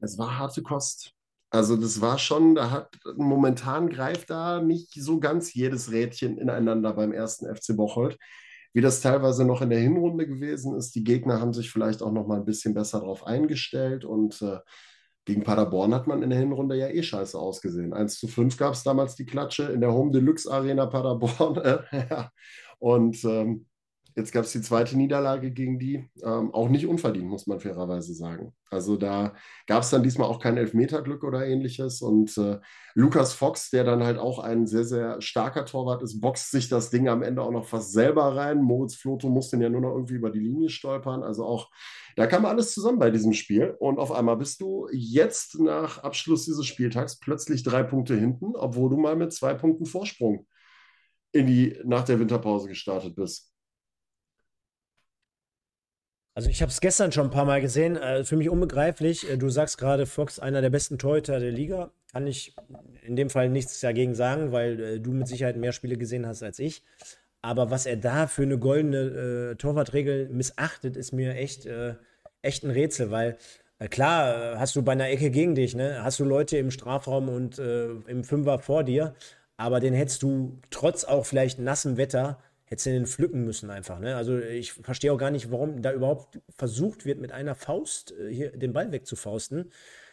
[SPEAKER 2] Es war harte Kost. Also das war schon, da hat momentan greift da nicht so ganz jedes Rädchen ineinander beim ersten FC Bocholt, wie das teilweise noch in der Hinrunde gewesen ist. Die Gegner haben sich vielleicht auch noch mal ein bisschen besser darauf eingestellt und äh, gegen Paderborn hat man in der Hinrunde ja eh scheiße ausgesehen. 1 zu 5 gab es damals die Klatsche in der Home Deluxe Arena Paderborn. Äh, und ähm, Jetzt gab es die zweite Niederlage gegen die, ähm, auch nicht unverdient, muss man fairerweise sagen. Also da gab es dann diesmal auch kein Elfmeterglück oder ähnliches. Und äh, Lukas Fox, der dann halt auch ein sehr, sehr starker Torwart ist, boxt sich das Ding am Ende auch noch fast selber rein. Moritz Floto muss den ja nur noch irgendwie über die Linie stolpern. Also auch, da kam alles zusammen bei diesem Spiel. Und auf einmal bist du jetzt nach Abschluss dieses Spieltags plötzlich drei Punkte hinten, obwohl du mal mit zwei Punkten Vorsprung in die, nach der Winterpause gestartet bist.
[SPEAKER 1] Also ich habe es gestern schon ein paar Mal gesehen. Äh, für mich unbegreiflich. Äh, du sagst gerade, Fox einer der besten Torhüter der Liga. Kann ich in dem Fall nichts dagegen sagen, weil äh, du mit Sicherheit mehr Spiele gesehen hast als ich. Aber was er da für eine goldene äh, Torwartregel missachtet, ist mir echt, echt ein Rätsel, weil klar hast du bei einer Ecke gegen dich, ne? hast du Leute im Strafraum und im Fünfer vor dir, aber den hättest du trotz auch vielleicht nassem Wetter hättest du den pflücken müssen einfach. Ne? Also ich verstehe auch gar nicht, warum da überhaupt versucht wird, mit einer Faust äh, hier den Ball wegzufausten.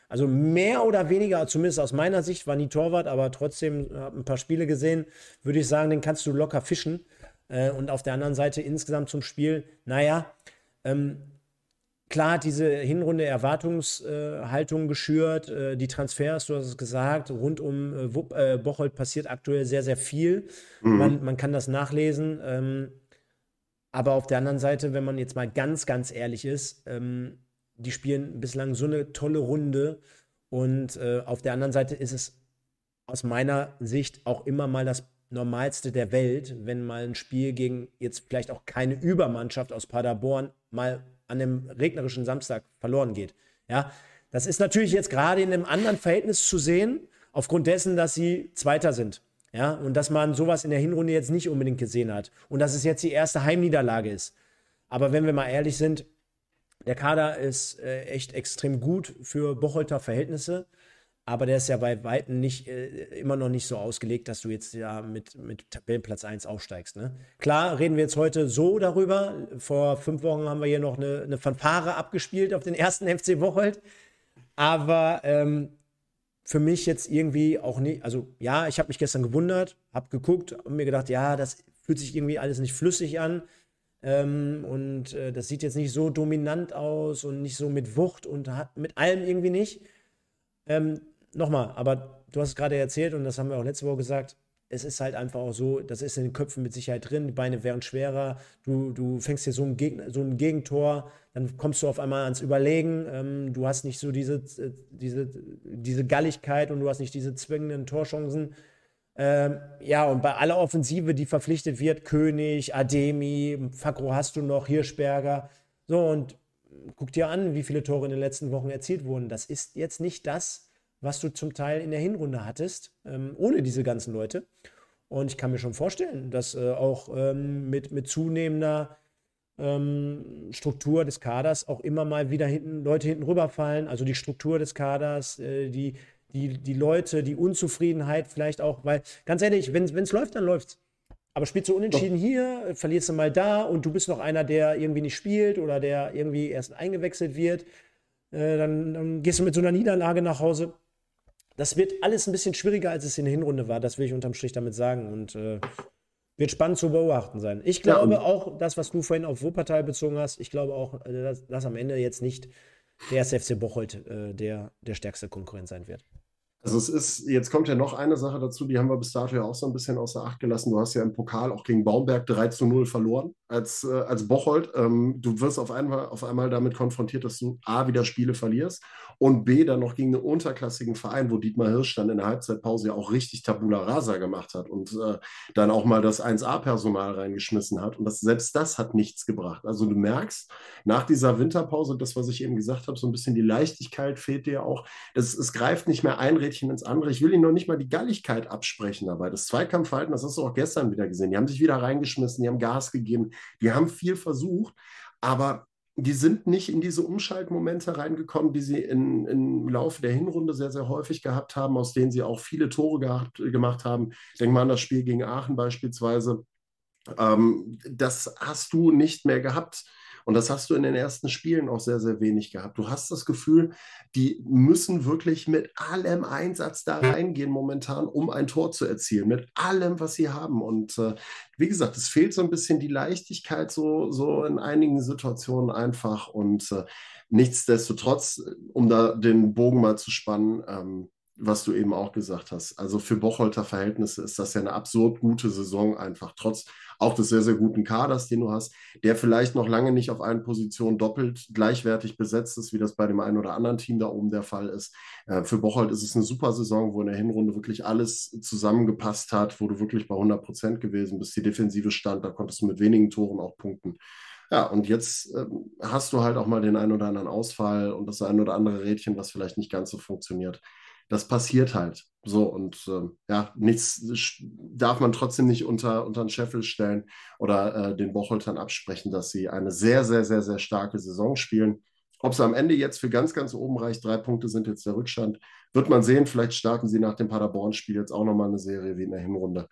[SPEAKER 1] Also mehr oder weniger, zumindest aus meiner Sicht, war nie Torwart, aber trotzdem habe ein paar Spiele gesehen, würde ich sagen, den kannst du locker fischen. Äh, und auf der anderen Seite insgesamt zum Spiel, naja, ähm, Klar hat diese Hinrunde Erwartungshaltung geschürt, äh, die Transfers, du hast es gesagt, rund um äh, äh, Bocholt passiert aktuell sehr, sehr viel. Mhm. Man, man, kann das nachlesen. Ähm, aber auf der anderen Seite, wenn man jetzt mal ganz, ganz ehrlich ist, ähm, die spielen bislang so eine tolle Runde. Und auf der anderen Seite ist es aus meiner Sicht auch immer mal das Normalste der Welt, wenn mal ein Spiel gegen jetzt vielleicht auch keine Übermannschaft aus Paderborn mal an einem regnerischen Samstag verloren geht. Ja, das ist natürlich jetzt gerade in einem anderen Verhältnis zu sehen, aufgrund dessen, dass sie Zweiter sind. Ja, und dass man sowas in der Hinrunde jetzt nicht unbedingt gesehen hat. Und dass es jetzt die erste Heimniederlage ist. Aber wenn wir mal ehrlich sind, der Kader ist äh, echt extrem gut für Bocholter Verhältnisse aber der ist ja bei Weitem nicht, äh, immer noch nicht so ausgelegt, dass du jetzt ja mit, mit Tabellenplatz 1 aufsteigst. Ne? Klar, reden wir jetzt heute so darüber. Vor fünf Wochen haben wir hier noch eine, eine Fanfare abgespielt auf den ersten FC Bocholt. Aber ähm, für mich jetzt irgendwie auch nicht, also ja, ich habe mich gestern gewundert, habe geguckt und mir gedacht, ja, das fühlt sich irgendwie alles nicht flüssig an. Ähm, und äh, das sieht jetzt nicht so dominant aus und nicht so mit Wucht und hat mit allem irgendwie nicht. Ähm, nochmal, aber du hast es gerade erzählt und das haben wir auch letzte Woche gesagt. Es ist halt einfach auch so, das ist in den Köpfen mit Sicherheit drin, die Beine wären schwerer, du, du fängst hier so ein, Gegner, so ein Gegentor, dann kommst du auf einmal ans Überlegen, ähm, du hast nicht so diese, diese, diese Galligkeit und du hast nicht diese zwingenden Torchancen. Ähm, ja, und bei aller Offensive, die verpflichtet wird, König, Ademi, Fakro hast du noch, Hirschberger, so und guck dir an, wie viele Tore in den letzten Wochen erzielt wurden. Das ist jetzt nicht das, was du zum Teil in der Hinrunde hattest, ähm, ohne diese ganzen Leute. Und ich kann mir schon vorstellen, dass äh, auch ähm, mit, mit zunehmender ähm, Struktur des Kaders auch immer mal wieder hinten, Leute hinten rüberfallen. Also die Struktur des Kaders, äh, die, die, die Leute, die Unzufriedenheit vielleicht auch, weil ganz ehrlich, wenn es läuft, dann läuft's. Aber spielst du unentschieden Doch. hier, verlierst du mal da und du bist noch einer, der irgendwie nicht spielt oder der irgendwie erst eingewechselt wird, äh, dann, dann, gehst du mit so einer Niederlage nach Hause. Das wird alles ein bisschen schwieriger, als es in der Hinrunde war. Das will ich unterm Strich damit sagen. Und äh, wird spannend zu beobachten sein. Ich glaube ja, auch, das, was du vorhin auf Wuppertal bezogen hast, ich glaube auch, äh, dass, dass am Ende jetzt nicht der SFC Bocholt äh, der, der stärkste Konkurrent sein wird.
[SPEAKER 2] Also es ist, jetzt kommt ja noch eine Sache dazu, die haben wir bis dato ja auch so ein bisschen außer Acht gelassen. Du hast ja im Pokal auch gegen Baumberg 3 zu 0 verloren als, äh, als Bocholt. Ähm, du wirst auf einmal, auf einmal damit konfrontiert, dass du A, wieder Spiele verlierst und B, dann noch gegen einen unterklassigen Verein, wo Dietmar Hirsch dann in der Halbzeitpause ja auch richtig Tabula Rasa gemacht hat und äh, dann auch mal das 1A-Personal reingeschmissen hat. Und das, selbst das hat nichts gebracht. Also du merkst, nach dieser Winterpause, das, was ich eben gesagt habe, so ein bisschen die Leichtigkeit fehlt dir auch. Das, es greift nicht mehr ein Rädchen ins andere. Ich will ihnen noch nicht mal die Galligkeit absprechen dabei. Das Zweikampfverhalten, das hast du auch gestern wieder gesehen. Die haben sich wieder reingeschmissen, die haben Gas gegeben, die haben viel versucht, aber die sind nicht in diese Umschaltmomente reingekommen, die sie in, im Laufe der Hinrunde sehr, sehr häufig gehabt haben, aus denen sie auch viele Tore gehabt, gemacht haben. Denk mal an das Spiel gegen Aachen beispielsweise. Ähm, das hast du nicht mehr gehabt. Und das hast du in den ersten Spielen auch sehr, sehr wenig gehabt. Du hast das Gefühl, die müssen wirklich mit allem Einsatz da reingehen momentan, um ein Tor zu erzielen, mit allem, was sie haben. Und äh, wie gesagt, es fehlt so ein bisschen die Leichtigkeit so, so in einigen Situationen einfach. Und äh, nichtsdestotrotz, um da den Bogen mal zu spannen, ähm, was du eben auch gesagt hast. Also für Bocholter Verhältnisse ist das ja eine absurd gute Saison einfach, trotz auch des sehr, sehr guten Kaders, den du hast, der vielleicht noch lange nicht auf allen Positionen doppelt gleichwertig besetzt ist, wie das bei dem einen oder anderen Team da oben der Fall ist. Äh, für Bocholt ist es eine super Saison, wo in der Hinrunde wirklich alles zusammengepasst hat, wo du wirklich bei 100 Prozent gewesen bist. Die Defensive stand, da konntest du mit wenigen Toren auch punkten. Ja, und jetzt äh, hast du halt auch mal den einen oder anderen Ausfall und das ein oder andere Rädchen, was vielleicht nicht ganz so funktioniert das passiert halt. So, und äh, ja, nichts darf man trotzdem nicht unter, unter den Scheffel stellen oder äh, den Bocholtern absprechen, dass sie eine sehr, sehr, sehr, sehr starke Saison spielen. Ob es am Ende jetzt für ganz, ganz oben reicht, drei Punkte sind jetzt der Rückstand, wird man sehen. Vielleicht starten sie nach dem Paderborn-Spiel jetzt auch nochmal eine Serie wie in der Hinrunde.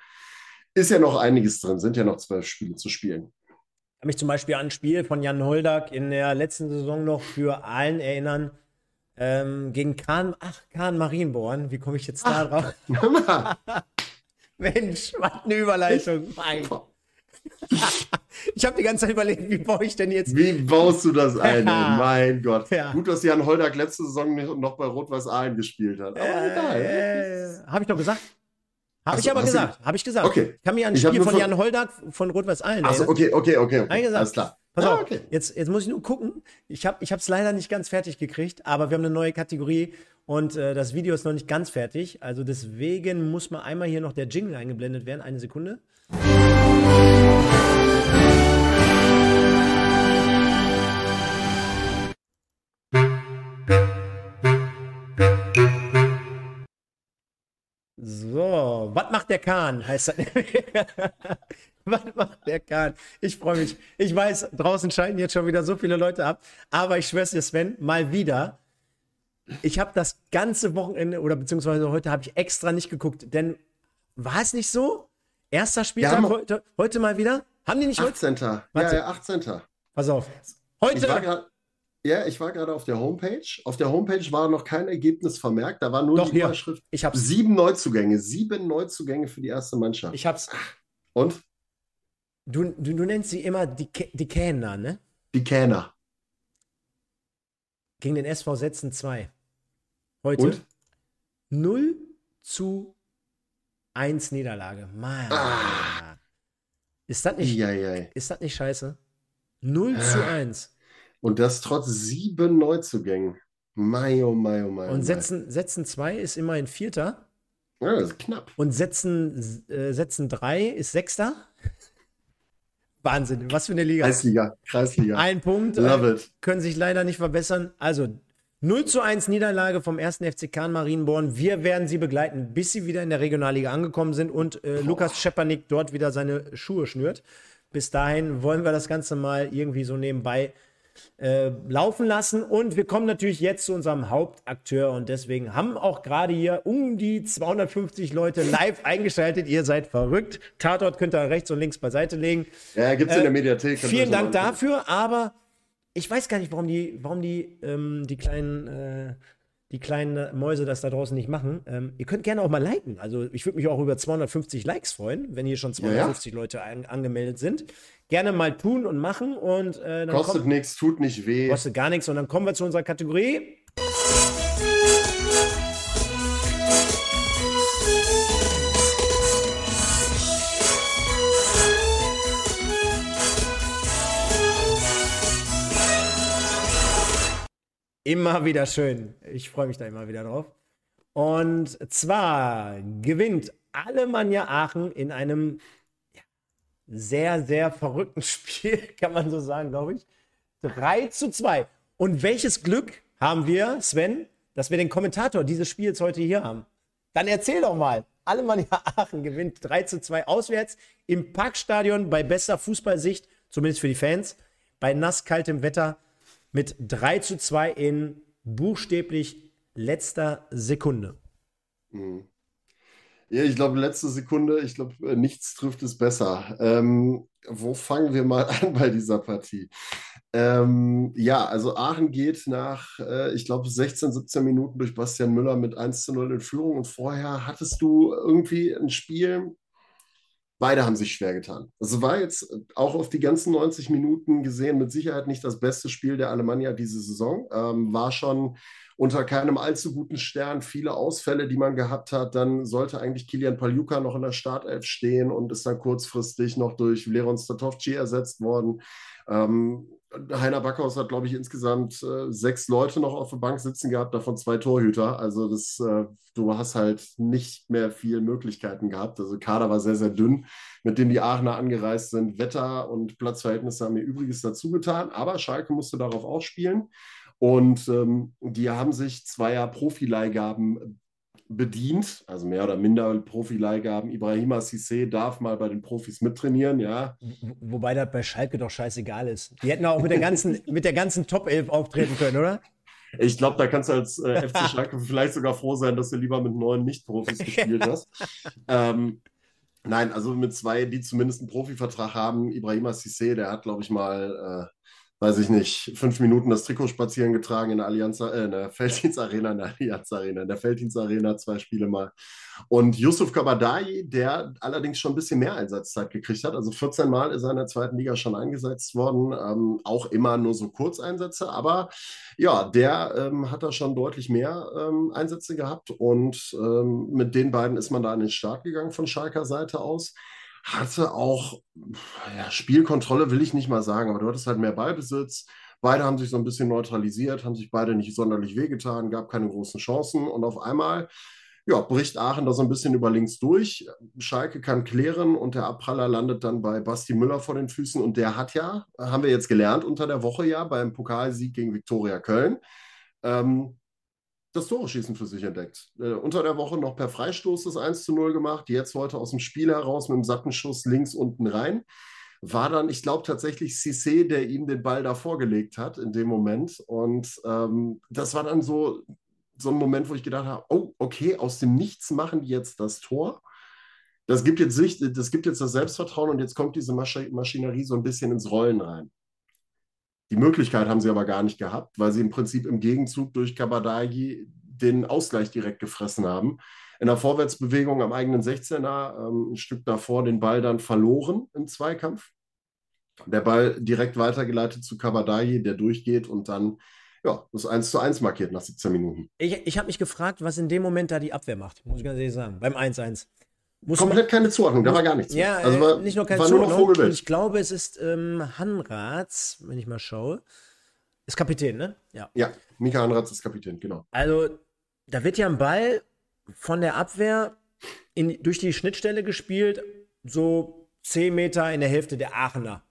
[SPEAKER 2] Ist ja noch einiges drin, sind ja noch zwölf Spiele zu spielen.
[SPEAKER 1] Ich kann mich zum Beispiel an ein Spiel von Jan Holdak in der letzten Saison noch für allen erinnern ähm, gegen Kahn, ach, Kahn Marienborn. Wie komme ich jetzt da drauf? Mensch, was eine Überleitung. Mein. ich habe die ganze Zeit überlegt, wie baue ich denn jetzt.
[SPEAKER 2] Wie baust du das ein? Ja. Mein Gott. Ja. Gut, dass Jan Holdak letzte Saison noch bei Rot-Weiß Aalen gespielt hat. Aber äh, egal.
[SPEAKER 1] Äh, habe ich doch gesagt. Habe ich aber gesagt. Habe ich gesagt. Okay. Ich kann mir an ein Spiel von Jan Holdak von Rot-Weiß Aalen
[SPEAKER 2] Achso, okay, okay, okay. okay.
[SPEAKER 1] Alles klar. Pass ah, auf, okay. jetzt, jetzt muss ich nur gucken. Ich habe es leider nicht ganz fertig gekriegt, aber wir haben eine neue Kategorie und äh, das Video ist noch nicht ganz fertig. Also deswegen muss mal einmal hier noch der Jingle eingeblendet werden. Eine Sekunde. So, was macht der Kahn? Heißt das. Was macht der Kahn? Ich freue mich. Ich weiß, draußen schalten jetzt schon wieder so viele Leute ab. Aber ich schwör's dir, Sven, mal wieder. Ich habe das ganze Wochenende oder beziehungsweise heute habe ich extra nicht geguckt. Denn war es nicht so? Erster Spieltag ja, heute, heute mal wieder? Haben die nicht
[SPEAKER 2] 18. heute? Ja, ja, 18.
[SPEAKER 1] Pass auf. Heute.
[SPEAKER 2] Ja, ich war gerade auf der Homepage. Auf der Homepage war noch kein Ergebnis vermerkt. Da war nur
[SPEAKER 1] Doch, die Überschrift.
[SPEAKER 2] Ich hab's. Sieben Neuzugänge. Sieben Neuzugänge für die erste Mannschaft.
[SPEAKER 1] Ich hab's.
[SPEAKER 2] Und?
[SPEAKER 1] Du, du, du nennst sie immer die, die Kähner, ne?
[SPEAKER 2] Die Kähner.
[SPEAKER 1] Gegen den SV Setzen 2. Heute Und? 0 zu 1 Niederlage. Mann. Ah. Ist das nicht, Eieiei. ist das nicht scheiße? 0 ah. zu 1.
[SPEAKER 2] Und das trotz sieben Neuzugängen. Mai, oh mai, oh mai.
[SPEAKER 1] Und Setzen, Setzen 2 ist immerhin Vierter.
[SPEAKER 2] Ja, das ist knapp.
[SPEAKER 1] Und Setzen, äh, Setzen 3 ist Sechster. Wahnsinn, was für eine Liga.
[SPEAKER 2] Kreisliga, Kreisliga.
[SPEAKER 1] Ein Punkt.
[SPEAKER 2] Love it.
[SPEAKER 1] Können sich leider nicht verbessern. Also, 0 zu 1 Niederlage vom ersten FC Kahn Marienborn. Wir werden sie begleiten, bis sie wieder in der Regionalliga angekommen sind und äh, Lukas Schepanik dort wieder seine Schuhe schnürt. Bis dahin wollen wir das Ganze mal irgendwie so nebenbei äh, laufen lassen. Und wir kommen natürlich jetzt zu unserem Hauptakteur und deswegen haben auch gerade hier um die 250 Leute live eingeschaltet. Ihr seid verrückt. Tatort könnt ihr rechts und links beiseite legen.
[SPEAKER 2] Ja, gibt es äh, in der Mediathek.
[SPEAKER 1] Vielen Dank dafür, aber ich weiß gar nicht, warum die, warum die, ähm, die kleinen, äh, die kleinen Mäuse das da draußen nicht machen. Ähm, ihr könnt gerne auch mal liken. Also ich würde mich auch über 250 Likes freuen, wenn hier schon 250 ja, ja. Leute an, angemeldet sind. Gerne mal tun und machen und
[SPEAKER 2] äh, kostet nichts, tut nicht weh.
[SPEAKER 1] Kostet gar nichts und dann kommen wir zu unserer Kategorie. Immer wieder schön. Ich freue mich da immer wieder drauf. Und zwar gewinnt Alemannia Aachen in einem sehr, sehr verrückten Spiel, kann man so sagen, glaube ich. 3 zu 2. Und welches Glück haben wir, Sven, dass wir den Kommentator dieses Spiels heute hier haben? Dann erzähl doch mal. Alemannia Aachen gewinnt 3 zu 2 auswärts im Parkstadion bei bester Fußballsicht, zumindest für die Fans, bei nasskaltem Wetter mit 3 zu 2 in buchstäblich letzter Sekunde.
[SPEAKER 2] Mhm. Ja, ich glaube, letzte Sekunde, ich glaube, äh, nichts trifft es besser. Ähm, wo fangen wir mal an bei dieser Partie? Ähm, ja, also Aachen geht nach, äh, ich glaube, 16, 17 Minuten durch Bastian Müller mit 1 zu 0 in Führung und vorher hattest du irgendwie ein Spiel, Beide haben sich schwer getan. Also war jetzt auch auf die ganzen 90 Minuten gesehen mit Sicherheit nicht das beste Spiel der Alemannia diese Saison. Ähm, war schon unter keinem allzu guten Stern, viele Ausfälle, die man gehabt hat. Dann sollte eigentlich Kilian Paljuka noch in der Startelf stehen und ist dann kurzfristig noch durch Leron Statovci ersetzt worden. Ähm, Heiner Backhaus hat, glaube ich, insgesamt äh, sechs Leute noch auf der Bank sitzen gehabt, davon zwei Torhüter. Also das, äh, du hast halt nicht mehr viel Möglichkeiten gehabt. Also Kader war sehr, sehr dünn, mit dem die Aachener angereist sind. Wetter und Platzverhältnisse haben mir Übriges dazu getan, aber Schalke musste darauf auch spielen. Und ähm, die haben sich zweier Profileihgaben bedient, also mehr oder minder Profileihgaben. Ibrahima Cissé darf mal bei den Profis mittrainieren, ja.
[SPEAKER 1] Wobei das bei Schalke doch scheißegal ist. Die hätten auch mit der ganzen, mit der ganzen Top 11 auftreten können, oder?
[SPEAKER 2] Ich glaube, da kannst du als äh, FC Schalke vielleicht sogar froh sein, dass du lieber mit neun Nicht-Profis gespielt hast. ähm, nein, also mit zwei, die zumindest einen Profivertrag haben. Ibrahima Cissé, der hat, glaube ich, mal äh, weiß ich nicht, fünf Minuten das Trikot spazieren getragen in der Allianz, äh, in der Felddienst Arena, in der Allianz Arena, in der Felddienst Arena zwei Spiele mal. Und Yusuf Kabadai, der allerdings schon ein bisschen mehr Einsatzzeit gekriegt hat. Also 14 Mal ist er in der zweiten Liga schon eingesetzt worden. Ähm, auch immer nur so Kurzeinsätze. Aber ja, der ähm, hat da schon deutlich mehr ähm, Einsätze gehabt. Und ähm, mit den beiden ist man da an den Start gegangen von Schalker Seite aus hatte auch, ja, Spielkontrolle will ich nicht mal sagen, aber du hattest halt mehr Ballbesitz. Beide haben sich so ein bisschen neutralisiert, haben sich beide nicht sonderlich wehgetan, gab keine großen Chancen und auf einmal ja, bricht Aachen da so ein bisschen über links durch. Schalke kann klären und der Abpraller landet dann bei Basti Müller vor den Füßen. Und der hat ja, haben wir jetzt gelernt, unter der Woche ja beim Pokalsieg gegen Viktoria Köln, ähm, das Tore-Schießen für sich entdeckt. Äh, unter der Woche noch per Freistoß das 1 zu 0 gemacht, jetzt heute aus dem Spiel heraus mit einem satten Schuss links unten rein. War dann, ich glaube, tatsächlich Cissé, der ihm den Ball da vorgelegt hat in dem Moment. Und ähm, das war dann so, so ein Moment, wo ich gedacht habe: Oh, okay, aus dem Nichts machen die jetzt das Tor. Das gibt jetzt, das, gibt jetzt das Selbstvertrauen und jetzt kommt diese Maschinerie so ein bisschen ins Rollen rein. Die Möglichkeit haben sie aber gar nicht gehabt, weil sie im Prinzip im Gegenzug durch Kabadagi den Ausgleich direkt gefressen haben. In der Vorwärtsbewegung am eigenen 16er, ähm, ein Stück davor, den Ball dann verloren im Zweikampf. Der Ball direkt weitergeleitet zu Kabadagi, der durchgeht und dann ja, das 1 zu 1 markiert nach 17 Minuten.
[SPEAKER 1] Ich, ich habe mich gefragt, was in dem Moment da die Abwehr macht, muss ich ganz ehrlich sagen, beim 1-1.
[SPEAKER 2] Muss Komplett keine Zuordnung, da war gar nichts.
[SPEAKER 1] Ja, also war, nicht nur keine war Zuordnung. Nur noch ich glaube, es ist ähm, Hanratz, wenn ich mal schaue. Ist Kapitän, ne?
[SPEAKER 2] Ja. Ja, Mika Hanratz ist Kapitän, genau.
[SPEAKER 1] Also, da wird ja ein Ball von der Abwehr in, durch die Schnittstelle gespielt, so 10 Meter in der Hälfte der Aachener.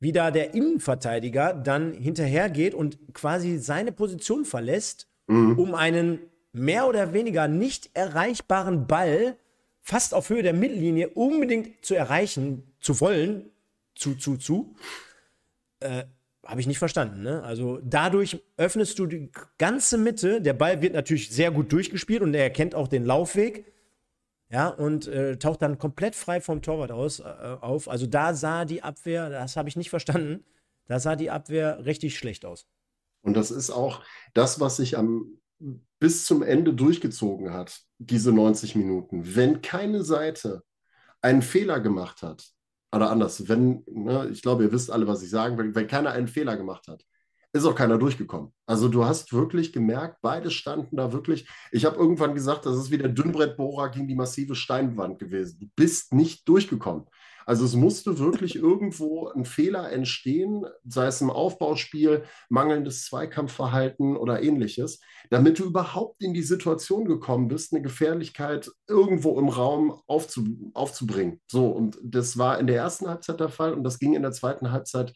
[SPEAKER 1] wie da der Innenverteidiger dann hinterhergeht und quasi seine Position verlässt, mhm. um einen mehr oder weniger nicht erreichbaren Ball fast auf Höhe der Mittellinie unbedingt zu erreichen, zu wollen, zu, zu, zu. Äh, habe ich nicht verstanden. Ne? Also dadurch öffnest du die ganze Mitte. Der Ball wird natürlich sehr gut durchgespielt und er erkennt auch den Laufweg. Ja, und äh, taucht dann komplett frei vom Torwart aus, äh, auf. Also da sah die Abwehr, das habe ich nicht verstanden, da sah die Abwehr richtig schlecht aus.
[SPEAKER 2] Und das ist auch das, was sich am, bis zum Ende durchgezogen hat, diese 90 Minuten. Wenn keine Seite einen Fehler gemacht hat, oder anders, wenn, ne, ich glaube, ihr wisst alle, was ich sagen will, wenn keiner einen Fehler gemacht hat, ist auch keiner durchgekommen. Also du hast wirklich gemerkt, beide standen da wirklich. Ich habe irgendwann gesagt, das ist wie der Dünnbrettbohrer gegen die massive Steinwand gewesen. Du bist nicht durchgekommen. Also es musste wirklich irgendwo ein Fehler entstehen, sei es im Aufbauspiel, mangelndes Zweikampfverhalten oder ähnliches, damit du überhaupt in die Situation gekommen bist, eine Gefährlichkeit irgendwo im Raum aufzu aufzubringen. So, und das war in der ersten Halbzeit der Fall und das ging in der zweiten Halbzeit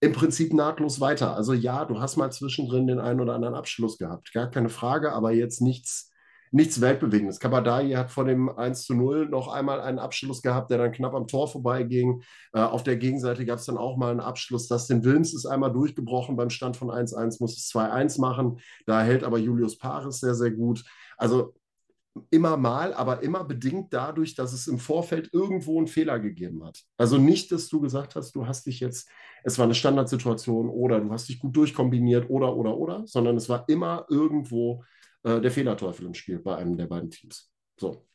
[SPEAKER 2] im Prinzip nahtlos weiter. Also ja, du hast mal zwischendrin den einen oder anderen Abschluss gehabt, gar keine Frage, aber jetzt nichts nichts Weltbewegendes. Kabadai hat vor dem 1 zu 0 noch einmal einen Abschluss gehabt, der dann knapp am Tor vorbeiging. Äh, auf der Gegenseite gab es dann auch mal einen Abschluss. Dustin Wilms ist einmal durchgebrochen beim Stand von 1-1, muss es 2-1 machen. Da hält aber Julius Paris sehr, sehr gut. Also immer mal, aber immer bedingt dadurch, dass es im Vorfeld irgendwo einen Fehler gegeben hat. Also nicht, dass du gesagt hast, du hast dich jetzt, es war eine Standardsituation oder du hast dich gut durchkombiniert oder, oder, oder, sondern es war immer irgendwo äh, der Fehlerteufel im Spiel bei einem der beiden Teams. So.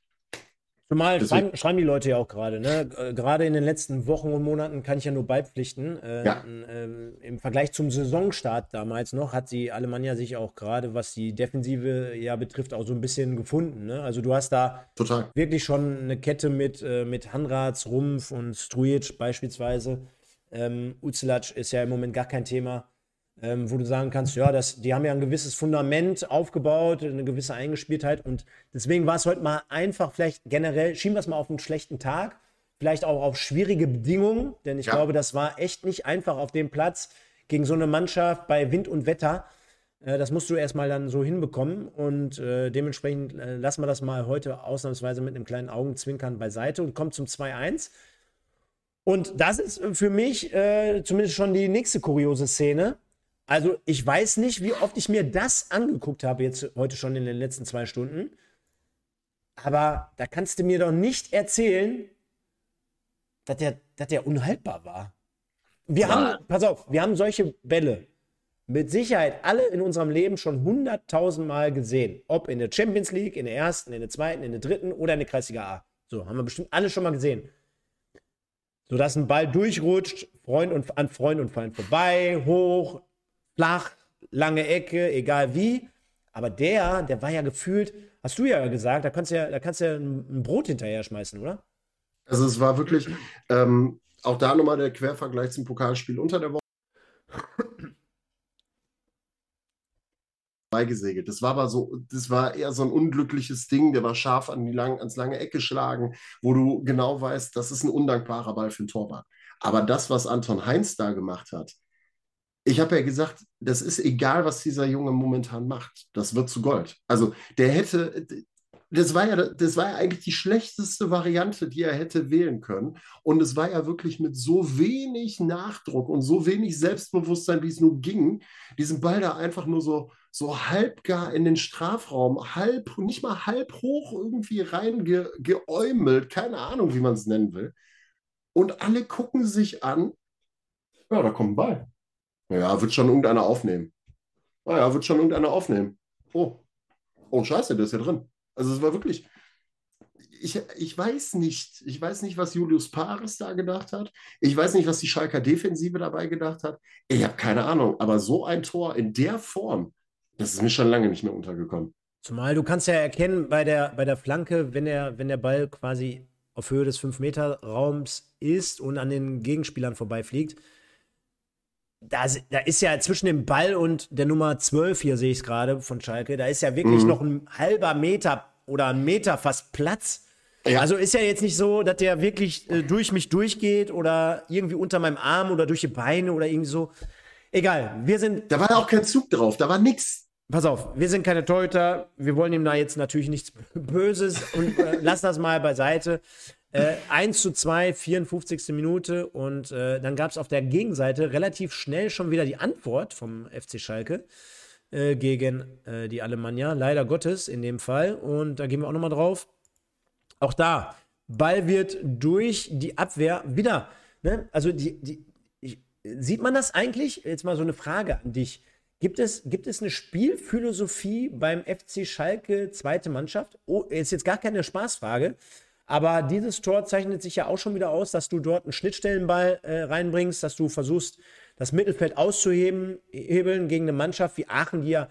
[SPEAKER 1] Zumal schreiben, schreiben, die Leute ja auch gerade, ne? Äh, gerade in den letzten Wochen und Monaten kann ich ja nur beipflichten. Äh, ja. äh, Im Vergleich zum Saisonstart damals noch hat die Alemannia sich auch gerade, was die Defensive ja betrifft, auch so ein bisschen gefunden. Ne? Also du hast da Total. wirklich schon eine Kette mit, äh, mit Hanrats, Rumpf und Strujic beispielsweise. Ähm, Uzelac ist ja im Moment gar kein Thema ähm, wo du sagen kannst, ja, das, die haben ja ein gewisses Fundament aufgebaut, eine gewisse Eingespieltheit und deswegen war es heute mal einfach, vielleicht generell, schieben wir es mal auf einen schlechten Tag, vielleicht auch auf schwierige Bedingungen, denn ich ja. glaube, das war echt nicht einfach auf dem Platz gegen so eine Mannschaft bei Wind und Wetter. Äh, das musst du erstmal dann so hinbekommen und äh, dementsprechend äh, lassen wir das mal heute ausnahmsweise mit einem kleinen Augenzwinkern beiseite und kommen zum 2-1. Und das ist für mich äh, zumindest schon die nächste kuriose Szene. Also ich weiß nicht, wie oft ich mir das angeguckt habe jetzt heute schon in den letzten zwei Stunden. Aber da kannst du mir doch nicht erzählen, dass der, dass der unhaltbar war. Wir ja. haben, pass auf, wir haben solche Bälle mit Sicherheit alle in unserem Leben schon hunderttausend Mal gesehen. Ob in der Champions League, in der ersten, in der zweiten, in der dritten oder in der Kreisliga A. So, haben wir bestimmt alle schon mal gesehen. So dass ein Ball durchrutscht, Freund und, an Freund und Feind vorbei, hoch, flach, lange Ecke, egal wie. Aber der, der war ja gefühlt, hast du ja gesagt, da kannst du ja, da kannst du ja ein Brot hinterher schmeißen, oder?
[SPEAKER 2] Also es war wirklich, ähm, auch da nochmal der Quervergleich zum Pokalspiel unter der Woche. Beigesegelt. Das war aber so, das war eher so ein unglückliches Ding, der war scharf an die lang, ans lange Eck geschlagen, wo du genau weißt, das ist ein undankbarer Ball für den Torwart. Aber das, was Anton Heinz da gemacht hat, ich habe ja gesagt, das ist egal, was dieser Junge momentan macht. Das wird zu Gold. Also der hätte, das war ja, das war ja eigentlich die schlechteste Variante, die er hätte wählen können. Und es war ja wirklich mit so wenig Nachdruck und so wenig Selbstbewusstsein, wie es nur ging, diesen Ball da einfach nur so, so halb gar in den Strafraum, halb, nicht mal halb hoch irgendwie reingeäumelt, keine Ahnung, wie man es nennen will. Und alle gucken sich an, ja, da kommt ein Ball. Ja, wird schon irgendeiner aufnehmen. Naja, ah wird schon irgendeiner aufnehmen. Oh, oh, scheiße, der ist ja drin. Also es war wirklich, ich, ich weiß nicht, ich weiß nicht, was Julius Paris da gedacht hat. Ich weiß nicht, was die Schalker Defensive dabei gedacht hat. Ich habe keine Ahnung, aber so ein Tor in der Form, das ist mir schon lange nicht mehr untergekommen.
[SPEAKER 1] Zumal du kannst ja erkennen bei der, bei der Flanke, wenn der, wenn der Ball quasi auf Höhe des 5-Meter-Raums ist und an den Gegenspielern vorbeifliegt, da, da, ist ja zwischen dem Ball und der Nummer 12, hier sehe ich es gerade von Schalke, da ist ja wirklich mhm. noch ein halber Meter oder ein Meter fast Platz. Ja. Also ist ja jetzt nicht so, dass der wirklich äh, durch mich durchgeht oder irgendwie unter meinem Arm oder durch die Beine oder irgendwie so. Egal, wir sind.
[SPEAKER 2] Da war auch kein Zug drauf, da war nichts.
[SPEAKER 1] Pass auf, wir sind keine Torhüter. Wir wollen ihm da jetzt natürlich nichts Böses und äh, lass das mal beiseite. Äh, 1 zu 2, 54. Minute. Und äh, dann gab es auf der Gegenseite relativ schnell schon wieder die Antwort vom FC Schalke äh, gegen äh, die Alemannia. Leider Gottes in dem Fall. Und da gehen wir auch nochmal drauf. Auch da, Ball wird durch die Abwehr wieder. Ne? Also die, die, ich, sieht man das eigentlich? Jetzt mal so eine Frage an dich. Gibt es, gibt es eine Spielphilosophie beim FC Schalke, zweite Mannschaft? Oh, ist jetzt gar keine Spaßfrage. Aber dieses Tor zeichnet sich ja auch schon wieder aus, dass du dort einen Schnittstellenball äh, reinbringst, dass du versuchst, das Mittelfeld auszuhebeln gegen eine Mannschaft wie Aachen, die ja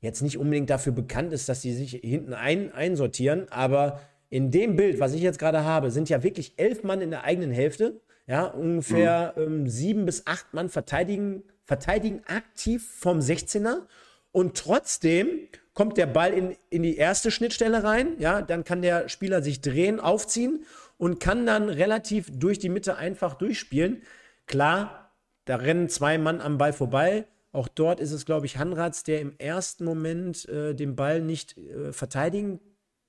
[SPEAKER 1] jetzt nicht unbedingt dafür bekannt ist, dass sie sich hinten ein, einsortieren. Aber in dem Bild, was ich jetzt gerade habe, sind ja wirklich elf Mann in der eigenen Hälfte. Ja, ungefähr mhm. ähm, sieben bis acht Mann verteidigen, verteidigen aktiv vom 16er. Und trotzdem kommt der Ball in, in die erste Schnittstelle rein, ja, dann kann der Spieler sich drehen, aufziehen und kann dann relativ durch die Mitte einfach durchspielen. Klar, da rennen zwei Mann am Ball vorbei. Auch dort ist es, glaube ich, Hanratz, der im ersten Moment äh, den Ball nicht äh, verteidigen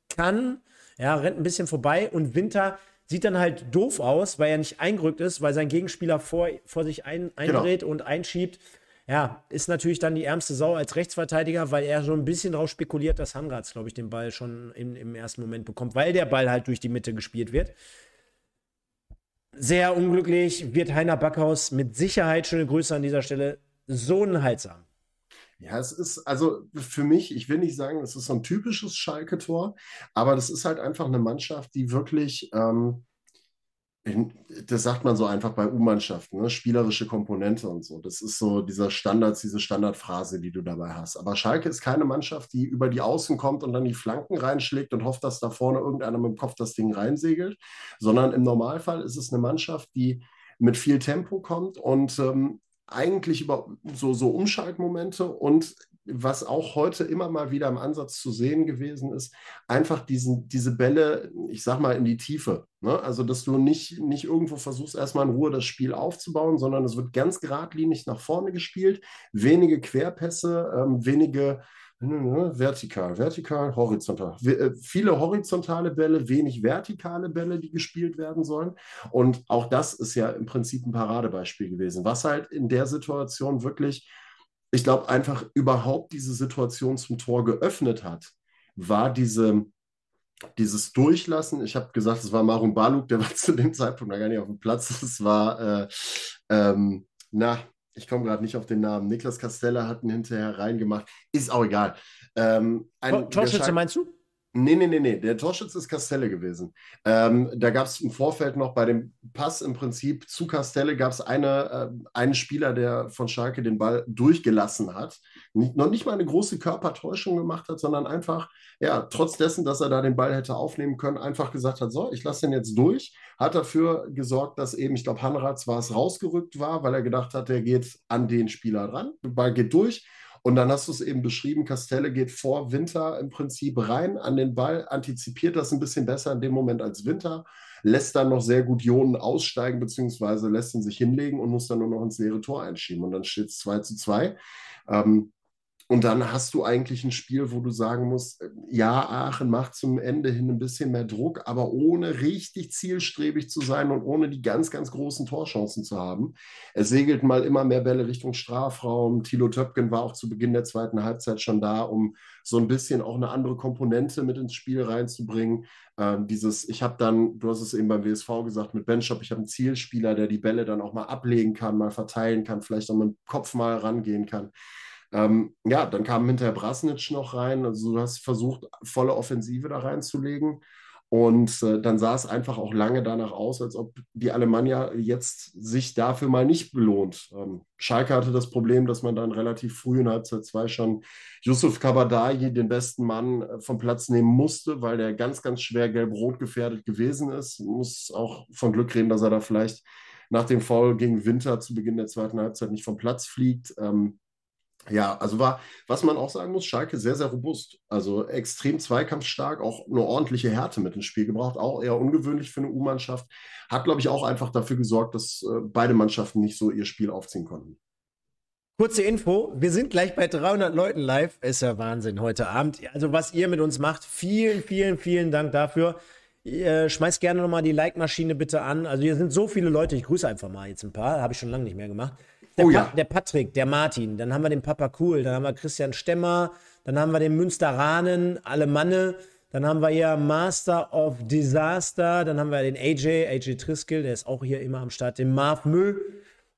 [SPEAKER 1] kann. Ja, rennt ein bisschen vorbei und Winter sieht dann halt doof aus, weil er nicht eingerückt ist, weil sein Gegenspieler vor, vor sich ein, eindreht genau. und einschiebt ja, ist natürlich dann die ärmste Sau als Rechtsverteidiger, weil er so ein bisschen darauf spekuliert, dass Hanratz, glaube ich, den Ball schon im, im ersten Moment bekommt, weil der Ball halt durch die Mitte gespielt wird. Sehr unglücklich wird Heiner Backhaus mit Sicherheit, schöne Grüße an dieser Stelle, so unheilsam.
[SPEAKER 2] Ja, es ist, also für mich, ich will nicht sagen, es ist so ein typisches Schalke-Tor, aber das ist halt einfach eine Mannschaft, die wirklich ähm, das sagt man so einfach bei U-Mannschaften, ne? spielerische Komponente und so. Das ist so dieser Standard, diese Standardphrase, die du dabei hast. Aber Schalke ist keine Mannschaft, die über die Außen kommt und dann die Flanken reinschlägt und hofft, dass da vorne irgendeiner mit dem Kopf das Ding reinsegelt, sondern im Normalfall ist es eine Mannschaft, die mit viel Tempo kommt und ähm, eigentlich über so, so Umschaltmomente und was auch heute immer mal wieder im Ansatz zu sehen gewesen ist, einfach diesen, diese Bälle, ich sag mal, in die Tiefe. Ne? Also, dass du nicht, nicht irgendwo versuchst, erstmal in Ruhe das Spiel aufzubauen, sondern es wird ganz geradlinig nach vorne gespielt, wenige Querpässe, ähm, wenige ne, ne, vertikal, vertikal, horizontal. Äh, viele horizontale Bälle, wenig vertikale Bälle, die gespielt werden sollen. Und auch das ist ja im Prinzip ein Paradebeispiel gewesen, was halt in der Situation wirklich ich glaube, einfach überhaupt diese Situation zum Tor geöffnet hat, war diese, dieses Durchlassen. Ich habe gesagt, es war Marun Baluk, der war zu dem Zeitpunkt gar nicht auf dem Platz. Es war, äh, ähm, na, ich komme gerade nicht auf den Namen. Niklas Castella hat ihn hinterher reingemacht. Ist auch egal. Ähm,
[SPEAKER 1] ein, Torschütze meinst du?
[SPEAKER 2] Nee, nee, nee, nee. Der Torschütze ist Castelle gewesen. Ähm, da gab es im Vorfeld noch bei dem Pass im Prinzip zu Castelle gab es eine, äh, einen Spieler, der von Schalke den Ball durchgelassen hat. Nicht, noch nicht mal eine große Körpertäuschung gemacht hat, sondern einfach, ja, trotz dessen, dass er da den Ball hätte aufnehmen können, einfach gesagt hat: So, ich lasse den jetzt durch. Hat dafür gesorgt, dass eben, ich glaube, Hanratz war es rausgerückt war, weil er gedacht hat, der geht an den Spieler dran. Der Ball geht durch und dann hast du es eben beschrieben, Castelle geht vor Winter im Prinzip rein an den Ball, antizipiert das ein bisschen besser in dem Moment als Winter, lässt dann noch sehr gut Ionen aussteigen, beziehungsweise lässt ihn sich hinlegen und muss dann nur noch ins leere Tor einschieben. Und dann steht es 2 zu 2. Ähm, und dann hast du eigentlich ein Spiel, wo du sagen musst, äh, ja, Aachen macht zum Ende hin ein bisschen mehr Druck, aber ohne richtig zielstrebig zu sein und ohne die ganz, ganz großen Torchancen zu haben. Es segelt mal immer mehr Bälle Richtung Strafraum. Thilo Töpken war auch zu Beginn der zweiten Halbzeit schon da, um so ein bisschen auch eine andere Komponente mit ins Spiel reinzubringen. Ähm, dieses, ich habe dann, du hast es eben beim WSV gesagt, mit Benchop, ich habe einen Zielspieler, der die Bälle dann auch mal ablegen kann, mal verteilen kann, vielleicht auch mit dem Kopf mal rangehen kann. Ähm, ja, dann kam hinterher Brasnic noch rein. Also du hast versucht, volle Offensive da reinzulegen. Und äh, dann sah es einfach auch lange danach aus, als ob die Alemannia jetzt sich dafür mal nicht belohnt. Ähm, Schalke hatte das Problem, dass man dann relativ früh in Halbzeit 2 schon Yusuf Kabadayi, den besten Mann, äh, vom Platz nehmen musste, weil der ganz, ganz schwer gelb-rot gefährdet gewesen ist. Muss auch von Glück reden, dass er da vielleicht nach dem Foul gegen Winter zu Beginn der zweiten Halbzeit nicht vom Platz fliegt. Ähm, Ja, also war, was man auch sagen muss, Schalke sehr, sehr robust. Also extrem zweikampfstark, auch eine ordentliche Härte mit ins Spiel gebracht, auch eher ungewöhnlich für eine U-Mannschaft. Hat, glaube ich, auch einfach dafür gesorgt, dass äh, beide Mannschaften nicht so ihr Spiel aufziehen konnten.
[SPEAKER 1] Kurze Info, wir sind gleich bei 300 Leuten live. Ist ja Wahnsinn heute Abend. Also was ihr mit uns macht, vielen, vielen, vielen Dank dafür. Ihr schmeißt gerne nochmal die Like-Maschine bitte an. Also hier sind so viele Leute, ich grüße einfach mal jetzt ein paar, habe ich schon lange nicht mehr gemacht. Der, oh, ja. der Patrick, der Martin, dann haben wir den Papa Cool, dann haben wir Christian Stemmer, dann haben wir den Münsteranen, Alemanne, dann haben wir hier Master of Disaster, dann haben wir den AJ, AJ Triskill, der ist auch hier immer am Start, den Marv Müll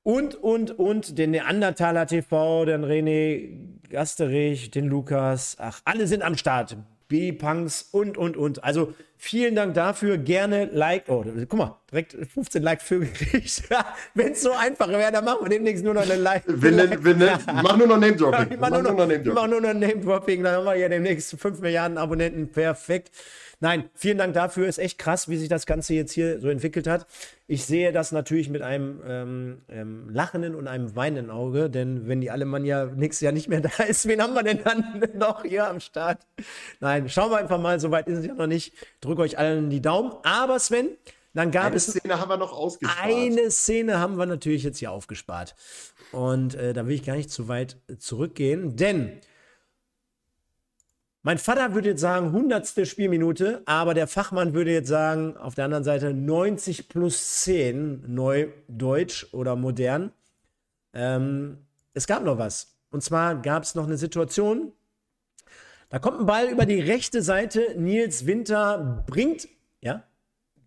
[SPEAKER 1] und, und, und, den Neandertaler TV, den René Gasterich, den Lukas, ach, alle sind am Start. B-Punks und, und, und. Also vielen Dank dafür. Gerne Like. Oh, guck mal, direkt 15 Like für gekriegt. Wenn es so einfach wäre, dann machen wir demnächst nur noch eine Like.
[SPEAKER 2] Wir, like. wir, wir machen nur noch Name-Dropping.
[SPEAKER 1] Wir machen nur noch Name-Dropping. Dann haben wir hier demnächst 5 Milliarden Abonnenten. Perfekt. Nein, vielen Dank dafür. Ist echt krass, wie sich das Ganze jetzt hier so entwickelt hat. Ich sehe das natürlich mit einem ähm, ähm, lachenden und einem weinenden Auge, denn wenn die Alemannia nächstes Jahr nicht mehr da ist, wen haben wir denn dann noch hier am Start? Nein, schauen wir einfach mal, soweit ist es ja noch nicht. Drücke euch allen die Daumen. Aber Sven, dann gab
[SPEAKER 2] eine
[SPEAKER 1] es.
[SPEAKER 2] Eine Szene haben wir noch ausgespart.
[SPEAKER 1] Eine Szene haben wir natürlich jetzt hier aufgespart. Und äh, da will ich gar nicht zu weit zurückgehen, denn mein Vater würde jetzt sagen, hundertste Spielminute, aber der Fachmann würde jetzt sagen, auf der anderen Seite 90 plus 10, neu deutsch oder modern. Ähm, es gab noch was. Und zwar gab es noch eine Situation, da kommt ein Ball über die rechte Seite. Nils Winter bringt, ja?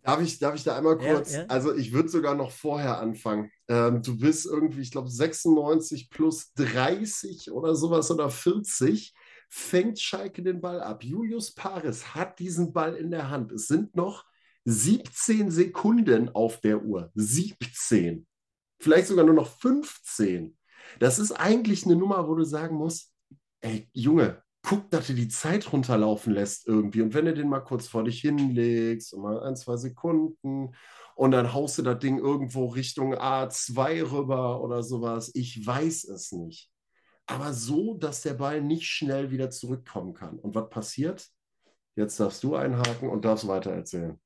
[SPEAKER 2] Darf ich, darf ich da einmal kurz? Ja, ja. Also, ich würde sogar noch vorher anfangen. Ähm, du bist irgendwie, ich glaube, 96 plus 30 oder sowas oder 40 fängt Schalke den Ball ab. Julius Paris hat diesen Ball in der Hand. Es sind noch 17 Sekunden auf der Uhr. 17. Vielleicht sogar nur noch 15. Das ist eigentlich eine Nummer, wo du sagen musst, ey, Junge, guck, dass du die Zeit runterlaufen lässt irgendwie. Und wenn du den mal kurz vor dich hinlegst, mal ein, zwei Sekunden, und dann haust du das Ding irgendwo Richtung A2 rüber oder sowas. Ich weiß es nicht aber so, dass der Ball nicht schnell wieder zurückkommen kann. Und was passiert? Jetzt darfst du einhaken und darfst weiter erzählen.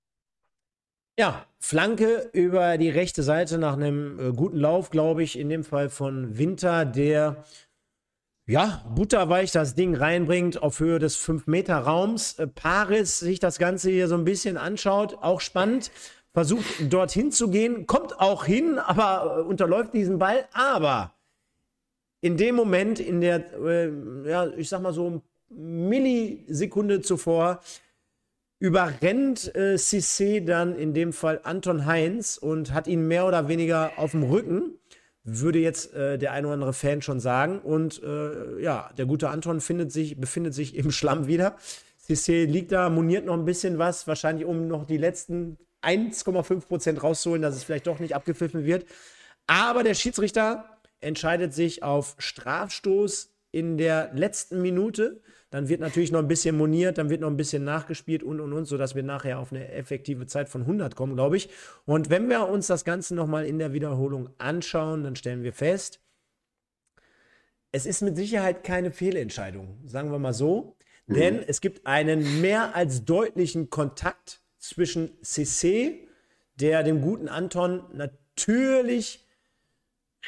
[SPEAKER 1] Ja, Flanke über die rechte Seite nach einem äh, guten Lauf, glaube ich, in dem Fall von Winter, der ja, butterweich das Ding reinbringt auf Höhe des 5-Meter-Raums. Äh, Paris sich das Ganze hier so ein bisschen anschaut, auch spannend. Versucht dorthin zu gehen, kommt auch hin, aber äh, unterläuft diesen Ball. Aber in dem Moment, in der, äh, ja, ich sag mal so Millisekunde zuvor, überrennt äh, Cissé dann in dem Fall Anton Heinz und hat ihn mehr oder weniger auf dem Rücken, würde jetzt äh, der ein oder andere Fan schon sagen. Und äh, ja, der gute Anton sich, befindet sich im Schlamm wieder. Cissé liegt da, moniert noch ein bisschen was, wahrscheinlich um noch die letzten 1,5 Prozent rauszuholen, dass es vielleicht doch nicht abgepfiffen wird. Aber der Schiedsrichter entscheidet sich auf Strafstoß in der letzten Minute. Dann wird natürlich noch ein bisschen moniert, dann wird noch ein bisschen nachgespielt und und und, sodass wir nachher auf eine effektive Zeit von 100 kommen, glaube ich. Und wenn wir uns das Ganze nochmal in der Wiederholung anschauen, dann stellen wir fest, es ist mit Sicherheit keine Fehlentscheidung, sagen wir mal so. Mhm. Denn es gibt einen mehr als deutlichen Kontakt zwischen CC, der dem guten Anton natürlich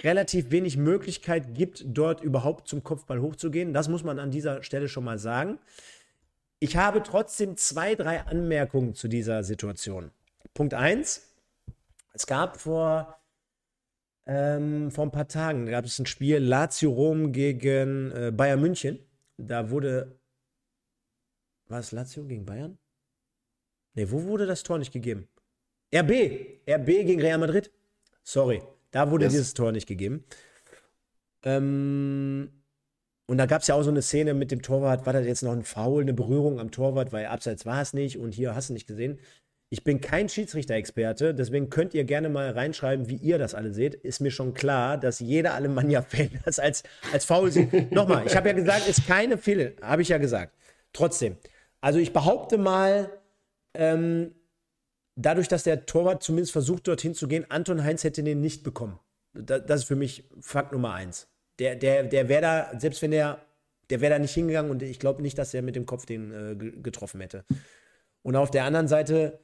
[SPEAKER 1] relativ wenig Möglichkeit gibt, dort überhaupt zum Kopfball hochzugehen. Das muss man an dieser Stelle schon mal sagen. Ich habe trotzdem zwei, drei Anmerkungen zu dieser Situation. Punkt 1. Es gab vor, ähm, vor ein paar Tagen gab es ein Spiel Lazio Rom gegen äh, Bayern München. Da wurde. War es Lazio gegen Bayern? Ne, wo wurde das Tor nicht gegeben? RB. RB gegen Real Madrid. Sorry. Da wurde yes. dieses Tor nicht gegeben. Ähm, und da gab es ja auch so eine Szene mit dem Torwart, war das jetzt noch ein Foul, eine Berührung am Torwart, weil abseits war es nicht und hier hast du nicht gesehen. Ich bin kein Schiedsrichter-Experte, deswegen könnt ihr gerne mal reinschreiben, wie ihr das alle seht. Ist mir schon klar, dass jeder Alemannia-Fan das als, als Foul sieht. Nochmal, ich habe ja gesagt, ist keine Fehler, habe ich ja gesagt. Trotzdem, also ich behaupte mal, ähm, dadurch, dass der Torwart zumindest versucht, dorthin zu gehen, Anton Heinz hätte den nicht bekommen. Das ist für mich Fakt Nummer eins. Der, der, der wäre da, selbst wenn der, der wäre da nicht hingegangen und ich glaube nicht, dass er mit dem Kopf den äh, getroffen hätte. Und auf der anderen Seite,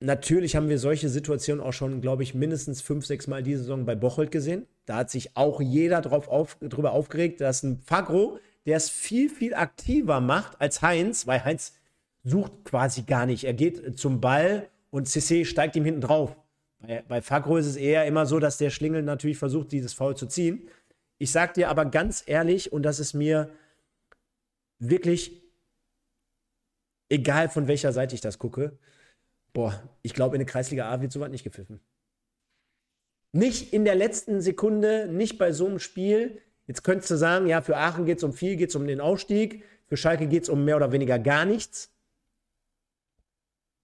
[SPEAKER 1] natürlich haben wir solche Situationen auch schon, glaube ich, mindestens fünf, sechs Mal diese Saison bei Bocholt gesehen. Da hat sich auch jeder drauf auf, drüber aufgeregt, dass ein Fagro, der es viel, viel aktiver macht als Heinz, weil Heinz sucht quasi gar nicht. Er geht zum Ball und CC steigt ihm hinten drauf. Bei, bei Fagro ist es eher immer so, dass der Schlingel natürlich versucht, dieses Foul zu ziehen. Ich sag dir aber ganz ehrlich, und das ist mir wirklich egal von welcher Seite ich das gucke, boah, ich glaube, in der Kreisliga A wird sowas nicht gepfiffen. Nicht in der letzten Sekunde, nicht bei so einem Spiel. Jetzt könntest du sagen, ja, für Aachen geht es um viel, geht es um den Aufstieg. Für Schalke geht es um mehr oder weniger gar nichts.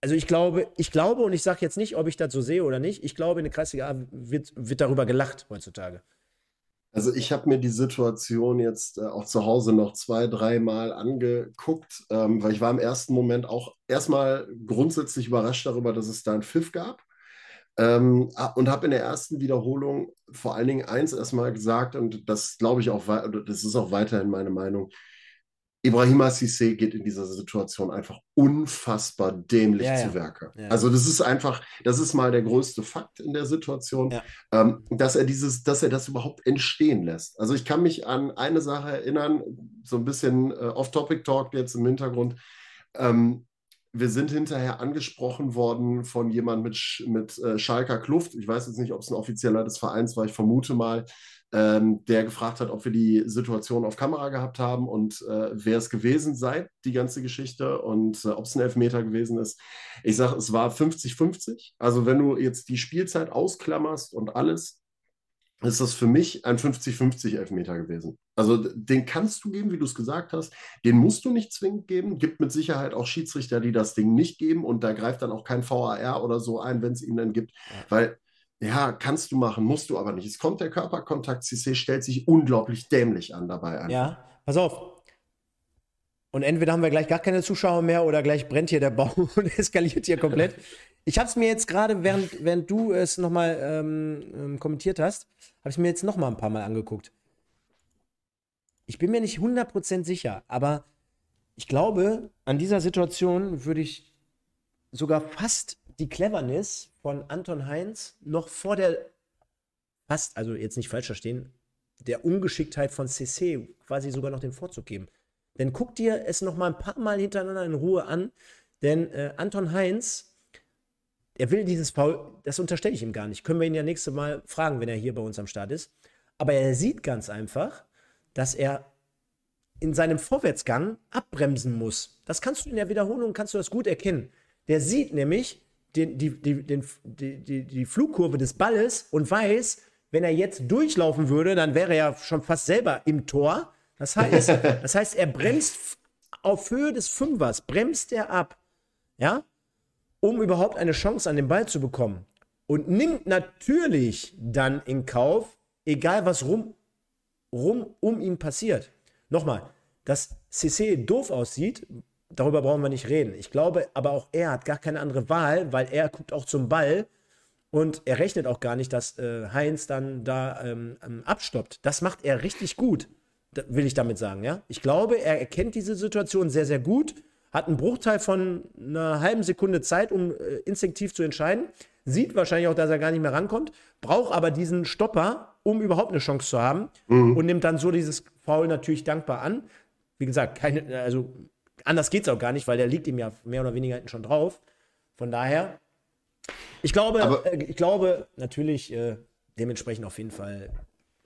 [SPEAKER 1] Also ich glaube, ich glaube, und ich sage jetzt nicht, ob ich das so sehe oder nicht, ich glaube, in der Kreisliga A wird, wird darüber gelacht heutzutage.
[SPEAKER 2] Also ich habe mir die Situation jetzt äh, auch zu Hause noch zwei, dreimal angeguckt, ähm, weil ich war im ersten Moment auch erstmal grundsätzlich überrascht darüber, dass es da einen Pfiff gab. Ähm, und habe in der ersten Wiederholung vor allen Dingen eins erstmal gesagt, und das glaube ich auch, das ist auch weiterhin meine Meinung, Ibrahima Sissé geht in dieser Situation einfach unfassbar dämlich ja, zu Werke. Ja. Also das ist einfach, das ist mal der größte Fakt in der Situation, ähm, dass er dieses, dass er das überhaupt entstehen lässt. Also ich kann mich an eine Sache erinnern, so ein bisschen äh, Off-Topic-Talk jetzt im Hintergrund. Ähm, wir sind hinterher angesprochen worden von jemandem mit, mit äh, Schalker Kluft. Ich weiß jetzt nicht, ob es ein offizieller des Vereins war, ich vermute mal, ähm, der gefragt hat, ob wir die Situation auf Kamera gehabt haben und äh, wer es gewesen sei, die ganze Geschichte und äh, ob es ein Elfmeter gewesen ist. Ich sage, es war 50-50. Also wenn du jetzt die Spielzeit ausklammerst und alles, ist das für mich ein 50-50 Elfmeter gewesen. Also den kannst du geben, wie du es gesagt hast. Den musst du nicht zwingend geben. Gibt mit Sicherheit auch Schiedsrichter, die das Ding nicht geben und da greift dann auch kein VAR oder so ein, wenn es ihn dann gibt, weil ja, kannst du machen, musst du aber nicht. Es kommt der Körperkontakt, CC stellt sich unglaublich dämlich an dabei.
[SPEAKER 1] Einfach. Ja, pass auf. Und entweder haben wir gleich gar keine Zuschauer mehr oder gleich brennt hier der Baum und eskaliert hier komplett. Ich habe es mir jetzt gerade, während, während du es nochmal ähm, ähm, kommentiert hast, habe ich mir jetzt nochmal ein paar Mal angeguckt. Ich bin mir nicht 100% sicher, aber ich glaube, an dieser Situation würde ich sogar fast die Cleverness von Anton Heinz noch vor der, fast, also jetzt nicht falsch verstehen, der Ungeschicktheit von CC quasi sogar noch den Vorzug geben. Denn guck dir es noch mal ein paar Mal hintereinander in Ruhe an, denn äh, Anton Heinz, er will dieses Foul, das unterstelle ich ihm gar nicht. Können wir ihn ja nächstes Mal fragen, wenn er hier bei uns am Start ist. Aber er sieht ganz einfach, dass er in seinem Vorwärtsgang abbremsen muss. Das kannst du in der Wiederholung, kannst du das gut erkennen. Der sieht nämlich, den, die, die, den, die, die Flugkurve des Balles und weiß, wenn er jetzt durchlaufen würde, dann wäre er schon fast selber im Tor. Das heißt, das heißt, er bremst auf Höhe des Fünfers, bremst er ab, ja, um überhaupt eine Chance an den Ball zu bekommen. Und nimmt natürlich dann in Kauf, egal was rum, rum um ihn passiert. Nochmal, dass CC doof aussieht, darüber brauchen wir nicht reden. Ich glaube, aber auch er hat gar keine andere Wahl, weil er guckt auch zum Ball und er rechnet auch gar nicht, dass äh, Heinz dann da ähm, ähm abstoppt. Das macht er richtig gut, will ich damit sagen, ja. Ich glaube, er erkennt diese Situation sehr, sehr gut, hat einen Bruchteil von einer halben Sekunde Zeit, um äh, instinktiv zu entscheiden, sieht wahrscheinlich auch, dass er gar nicht mehr rankommt, braucht aber diesen Stopper, um überhaupt eine Chance zu haben mhm. und nimmt dann so dieses Foul natürlich dankbar an. Wie gesagt, keine, also anders geht es auch gar nicht, weil der liegt ihm ja mehr oder weniger hinten schon drauf. Von daher, ich glaube, Aber, äh, ich glaube natürlich äh, dementsprechend auf jeden Fall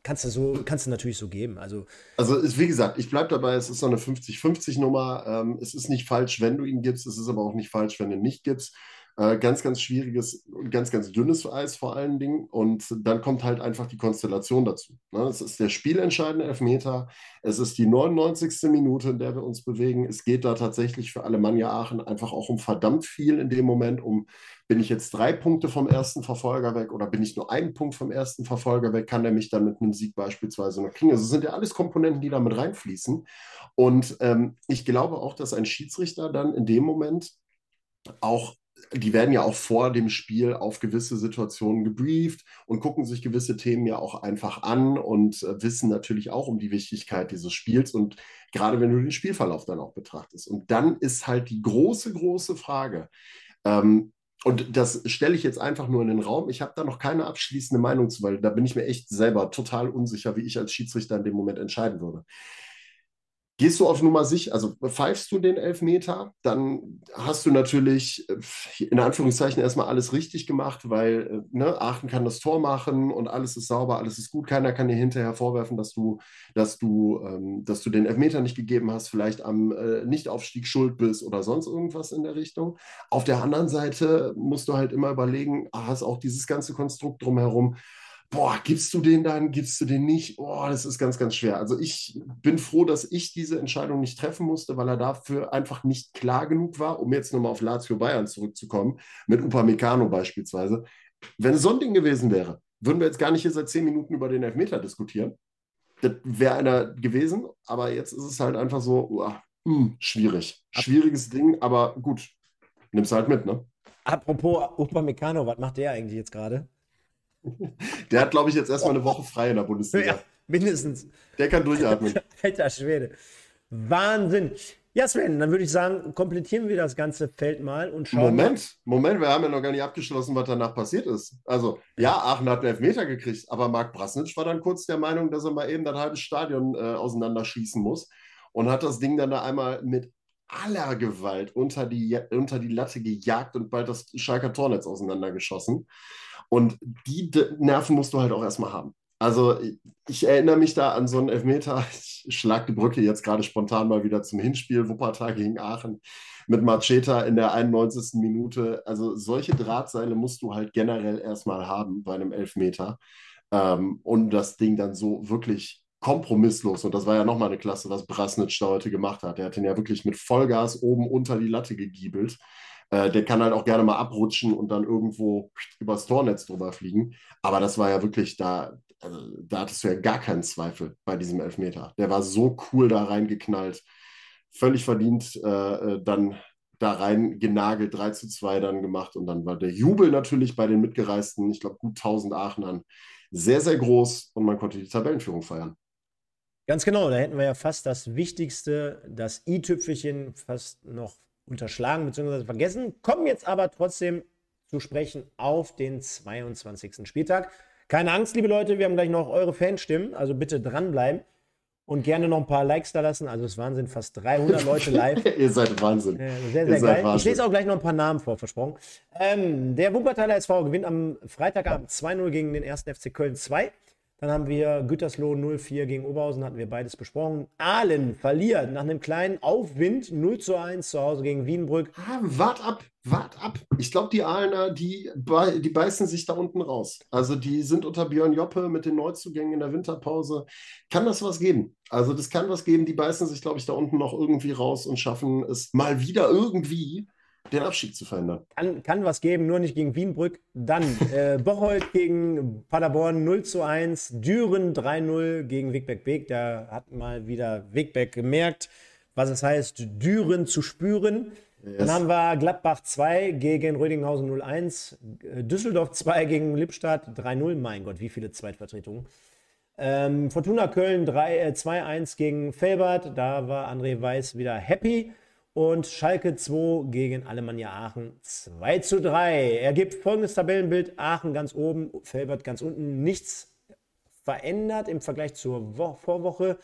[SPEAKER 1] kannst du so, kannst du natürlich so geben. Also,
[SPEAKER 2] also ist, wie gesagt, ich bleibe dabei, es ist so eine 50-50-Nummer. Ähm, es ist nicht falsch, wenn du ihn gibst, es ist aber auch nicht falsch, wenn du ihn nicht gibst. Äh, ganz, ganz schwieriges und ganz, ganz dünnes Eis vor allen Dingen. Und dann kommt halt einfach die Konstellation dazu. Ne? Es ist der spielentscheidende Elfmeter. Es ist die 99. Minute, in der wir uns bewegen. Es geht da tatsächlich für Alemannia Aachen einfach auch um verdammt viel in dem Moment. Um bin ich jetzt drei Punkte vom ersten Verfolger weg oder bin ich nur einen Punkt vom ersten Verfolger weg? Kann er mich dann mit einem Sieg beispielsweise noch kriegen? Also sind ja alles Komponenten, die da mit reinfließen. Und ähm, ich glaube auch, dass ein Schiedsrichter dann in dem Moment auch die werden ja auch vor dem Spiel auf gewisse Situationen gebrieft und gucken sich gewisse Themen ja auch einfach an und äh, wissen natürlich auch um die Wichtigkeit dieses Spiels und gerade wenn du den Spielverlauf dann auch betrachtest. Und dann ist halt die große, große Frage, ähm, und das stelle ich jetzt einfach nur in den Raum. Ich habe da noch keine abschließende Meinung zu, weil da bin ich mir echt selber total unsicher, wie ich als Schiedsrichter in dem Moment entscheiden würde. Gehst du auf Nummer sicher, also pfeifst du den Elfmeter, dann hast du natürlich äh, in Anführungszeichen erstmal alles richtig gemacht, weil äh, ne, Aachen kann das Tor machen und alles ist sauber, alles ist gut. Keiner kann dir hinterher vorwerfen, dass du, dass du, ähm, dass du den Elfmeter nicht gegeben hast, vielleicht am äh, Nichtaufstieg schuld bist oder sonst irgendwas in der Richtung. Auf der anderen Seite musst du halt immer überlegen, ah, hast auch dieses ganze Konstrukt drumherum boah, gibst du den dann, gibst du den nicht? Boah, das ist ganz, ganz schwer. Also ich bin froh, dass ich diese Entscheidung nicht treffen musste, weil er dafür einfach nicht klar genug war, um jetzt nochmal auf Lazio Bayern zurückzukommen, mit Upamecano beispielsweise. Wenn es so ein Ding gewesen wäre, würden wir jetzt gar nicht hier seit zehn Minuten über den Elfmeter diskutieren. Das wäre einer gewesen, aber jetzt ist es halt einfach so, uah, mh, hm, schwierig. Schwieriges Ding, aber gut, nimm's halt mit, ne?
[SPEAKER 1] Apropos Upamecano, was macht der eigentlich jetzt gerade?
[SPEAKER 2] Der hat, glaube ich, jetzt erstmal eine Woche frei in der Bundesliga. Ja,
[SPEAKER 1] mindestens.
[SPEAKER 2] Der kann durchatmen.
[SPEAKER 1] Alter Schwede. Wahnsinn. Ja, Sven, dann würde ich sagen, komplettieren wir das ganze Feld mal und schauen.
[SPEAKER 2] Moment, Moment, wir haben ja noch gar nicht abgeschlossen, was danach passiert ist. Also, ja, Aachen hat einen Elfmeter gekriegt, aber Marc Brasnitsch war dann kurz der Meinung, dass er mal eben das halbe Stadion äh, auseinanderschießen muss und hat das Ding dann da einmal mit aller Gewalt unter die, unter die Latte gejagt und bald das Schalker Tornetz auseinandergeschossen. Und die Nerven musst du halt auch erstmal haben. Also ich erinnere mich da an so einen Elfmeter. Ich schlage die Brücke jetzt gerade spontan mal wieder zum Hinspiel Wuppertal gegen Aachen mit Macheta in der 91. Minute. Also solche Drahtseile musst du halt generell erstmal haben bei einem Elfmeter. Ähm, und das Ding dann so wirklich kompromisslos. Und das war ja nochmal eine Klasse, was Brasnitsch da heute gemacht hat. Er hat ihn ja wirklich mit Vollgas oben unter die Latte gegiebelt. Äh, der kann halt auch gerne mal abrutschen und dann irgendwo übers Tornetz drüber fliegen. Aber das war ja wirklich da, also, da hattest du ja gar keinen Zweifel bei diesem Elfmeter. Der war so cool da reingeknallt. Völlig verdient äh, äh dann da rein genagelt, 3 zu 2 dann gemacht. Und dann war der Jubel natürlich bei den mitgereisten, ich glaube, gut 1000 Aachenern, sehr, sehr groß und man konnte die Tabellenführung feiern.
[SPEAKER 1] Ganz genau, da hätten wir ja fast das Wichtigste, das i-Tüpfelchen fast noch unterschlagen bzw. vergessen, kommen jetzt aber trotzdem zu sprechen auf den 22. Spieltag. Keine Angst, liebe Leute, wir haben gleich noch eure Fanstimmen, also bitte dranbleiben und gerne noch ein paar Likes da lassen. Also es waren sind fast 300 Leute live.
[SPEAKER 2] Ihr seid Wahnsinn.
[SPEAKER 1] Äh, sehr, sehr geil. Wahnsinn. Ich lese auch gleich noch ein paar Namen vor, versprochen. Ähm, der Wuppertaler SV gewinnt am Freitagabend 2-0 gegen den 1. FC Köln 2. Dann haben wir Gütersloh 0-4 gegen Oberhausen, hatten wir beides besprochen. Aalen verliert nach einem kleinen Aufwind 0 zu 1 zu Hause gegen Wienbrück.
[SPEAKER 2] Ah, wart ab, wart ab. Ich glaube, die Aalener, die, die beißen sich da unten raus. Also die sind unter Björn Joppe mit den Neuzugängen in der Winterpause. Kann das was geben? Also das kann was geben. Die beißen sich, glaube ich, da unten noch irgendwie raus und schaffen es mal wieder irgendwie den Abstieg zu verhindern.
[SPEAKER 1] Kann, kann was geben, nur nicht gegen Wienbrück. Dann äh, Bocholt gegen Paderborn 0 zu 1, Düren 3-0 gegen Wigbeck Beek. Da hat mal wieder Wigbeck gemerkt, was es heißt, Düren zu spüren. Yes. Dann haben wir Gladbach 2 gegen Rödinghausen 0-1, Düsseldorf 2 gegen Lippstadt 3-0. Mein Gott, wie viele Zweitvertretungen. Ähm, Fortuna Köln 2-1 äh, gegen Felbert. Da war André Weiß wieder happy. Und Schalke 2 gegen Alemannia Aachen 2 zu 3. Er gibt folgendes Tabellenbild: Aachen ganz oben, Felbert ganz unten. Nichts verändert im Vergleich zur Wo Vorwoche.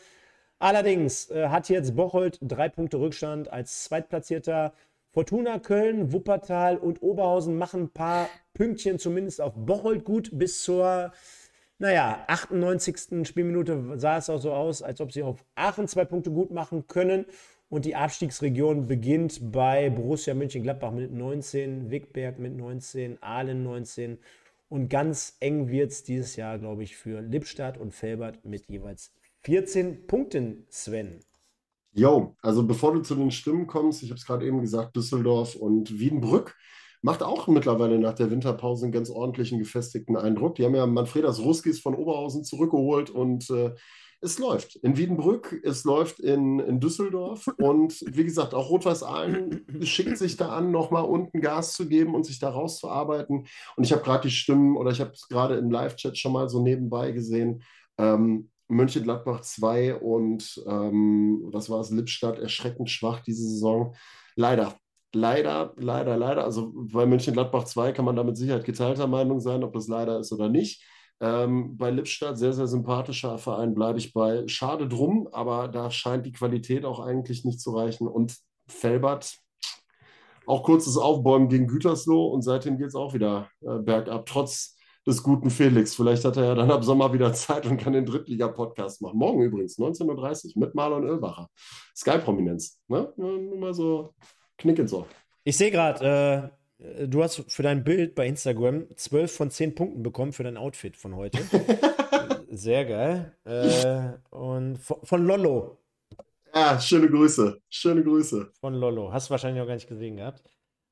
[SPEAKER 1] Allerdings äh, hat jetzt Bocholt drei Punkte Rückstand als Zweitplatzierter. Fortuna Köln, Wuppertal und Oberhausen machen ein paar Pünktchen zumindest auf Bocholt gut. Bis zur, naja, 98. Spielminute sah es auch so aus, als ob sie auf Aachen zwei Punkte gut machen können. Und die Abstiegsregion beginnt bei Borussia Mönchengladbach mit 19, Wickberg mit 19, Aalen 19. Und ganz eng wird es dieses Jahr, glaube ich, für Lippstadt und Felbert mit jeweils 14 Punkten, Sven.
[SPEAKER 2] Jo, also bevor du zu den Stimmen kommst, ich habe es gerade eben gesagt, Düsseldorf und Wiedenbrück macht auch mittlerweile nach der Winterpause einen ganz ordentlichen, gefestigten Eindruck. Die haben ja Manfredas Ruskis von Oberhausen zurückgeholt und äh, es läuft. In Wiedenbrück, es läuft in, in Düsseldorf und wie gesagt, auch Rot-Weiß Aalen schickt sich da an, nochmal unten Gas zu geben und sich da rauszuarbeiten. Und ich habe gerade die Stimmen oder ich habe es gerade im Live-Chat schon mal so nebenbei gesehen. Ähm, Mönchengladbach 2 und ähm, was war es, Lippstadt erschreckend schwach diese Saison. Leider, leider, leider, leider. Also bei Mönchengladbach 2 kann man da mit Sicherheit geteilter Meinung sein, ob das leider ist oder nicht. Ähm, bei Lippstadt sehr, sehr sympathischer Verein bleibe ich bei. Schade drum, aber da scheint die Qualität auch eigentlich nicht zu reichen. Und Felbert, auch kurzes Aufbäumen gegen Gütersloh und seitdem geht es auch wieder äh, bergab, trotz des guten Felix. Vielleicht hat er ja dann ab Sommer wieder Zeit und kann den Drittliga-Podcast machen. Morgen übrigens, 19.30 Uhr mit Marlon Oelbacher. Sky-Prominenz. Ne? Nur mal so Knick ins Ohr.
[SPEAKER 1] Ich sehe gerade, äh, du hast für dein Bild bei Instagram 12 von 10 Punkten bekommen für dein Outfit von heute. Sehr geil. Äh, und von, von Lollo.
[SPEAKER 2] Ja, schöne Grüße. Schöne Grüße.
[SPEAKER 1] Von Lollo. Hast du wahrscheinlich auch gar nicht gesehen gehabt.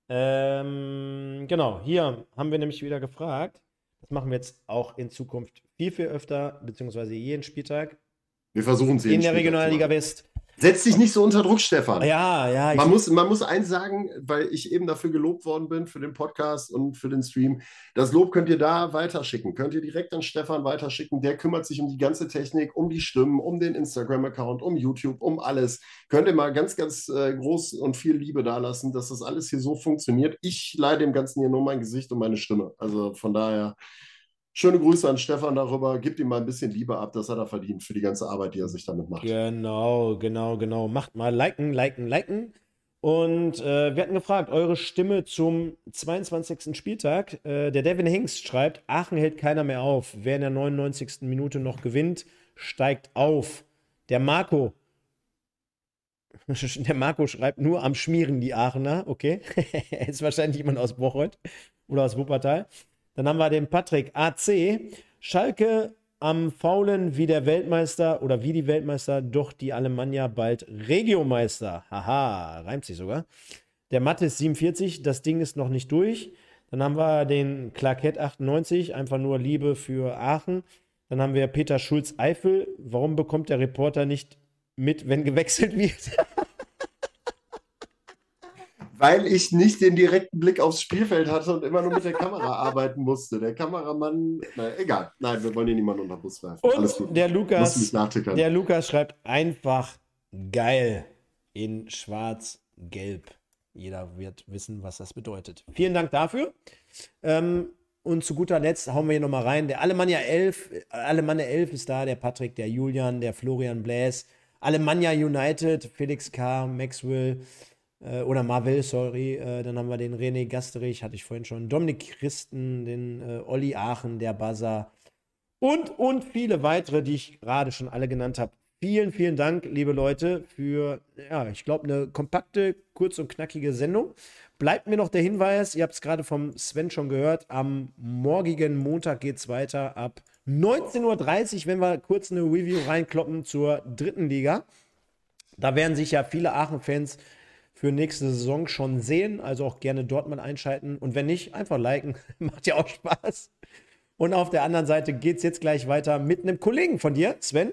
[SPEAKER 1] Ähm, genau, hier haben wir nämlich wieder gefragt. Das machen wir jetzt auch in Zukunft viel, viel öfter, beziehungsweise jeden Spieltag.
[SPEAKER 2] Wir versuchen es
[SPEAKER 1] In der Regionalliga West.
[SPEAKER 2] Setz dich nicht so unter Druck, Stefan.
[SPEAKER 1] Ja, ja.
[SPEAKER 2] Man muss, man muss eins sagen, weil ich eben dafür gelobt worden bin für den Podcast und für den Stream. Das Lob könnt ihr da weiterschicken. Könnt ihr direkt an Stefan weiterschicken. Der kümmert sich um die ganze Technik, um die Stimmen, um den Instagram-Account, um YouTube, um alles. Könnt ihr mal ganz, ganz äh, groß und viel Liebe dalassen, dass das alles hier so funktioniert. Ich leide dem Ganzen hier nur mein Gesicht und meine Stimme. Also von daher Schöne Grüße an Stefan darüber. Gebt ihm mal ein bisschen Liebe ab, das hat er verdient für die ganze Arbeit, die er sich damit macht.
[SPEAKER 1] Genau, genau, genau. Macht mal liken, liken, liken. Und äh, wir hatten gefragt, eure Stimme zum 22. Spieltag. Äh, der Devin Hingst schreibt, Aachen hält keiner mehr auf. Wer in der 99. Minute noch gewinnt, steigt auf. Der Marco. Der Marco schreibt nur am Schmieren die Aachener. Okay. ist wahrscheinlich jemand aus Bocholt oder aus Wuppertal. Dann haben wir den Patrick AC. Schalke am Faulen wie der Weltmeister oder wie die Weltmeister, doch die Alemannia bald Regiomeister. Haha, reimt sich sogar. Der Mattes 47, das Ding ist noch nicht durch. Dann haben wir den Clarkett 98, einfach nur Liebe für Aachen. Dann haben wir Peter Schulz-Eifel. Warum bekommt der Reporter nicht mit, wenn gewechselt wird?
[SPEAKER 2] weil ich nicht den direkten Blick aufs Spielfeld hatte und immer nur mit der Kamera arbeiten musste. Der Kameramann, na, egal. Nein, wir wollen hier niemanden unter Bus werfen.
[SPEAKER 1] Und Alles gut. Der Lukas, der Lukas schreibt einfach geil in schwarz-gelb. Jeder wird wissen, was das bedeutet. Vielen Dank dafür. Ähm, und zu guter Letzt hauen wir hier nochmal rein. Der Alemannia 11, Alemannia 11 ist da, der Patrick, der Julian, der Florian Bläs, Alemannia United, Felix K., Maxwell, äh, oder Marvel, sorry. Äh, dann haben wir den René Gasterich, hatte ich vorhin schon. Dominik Christen, den äh, Olli Aachen, der Buzzer und, und viele weitere, die ich gerade schon alle genannt habe. Vielen, vielen Dank, liebe Leute, für, ja, ich glaube, eine kompakte, kurz und knackige Sendung. Bleibt mir noch der Hinweis, ihr habt es gerade vom Sven schon gehört, am morgigen Montag geht es weiter ab 19.30 Uhr, wenn wir kurz eine Review reinkloppen zur dritten Liga. Da werden sich ja viele Aachen-Fans für nächste Saison schon sehen. Also auch gerne dort mal einschalten. Und wenn nicht, einfach liken. Macht ja auch Spaß. Und auf der anderen Seite geht es jetzt gleich weiter mit einem Kollegen von dir, Sven.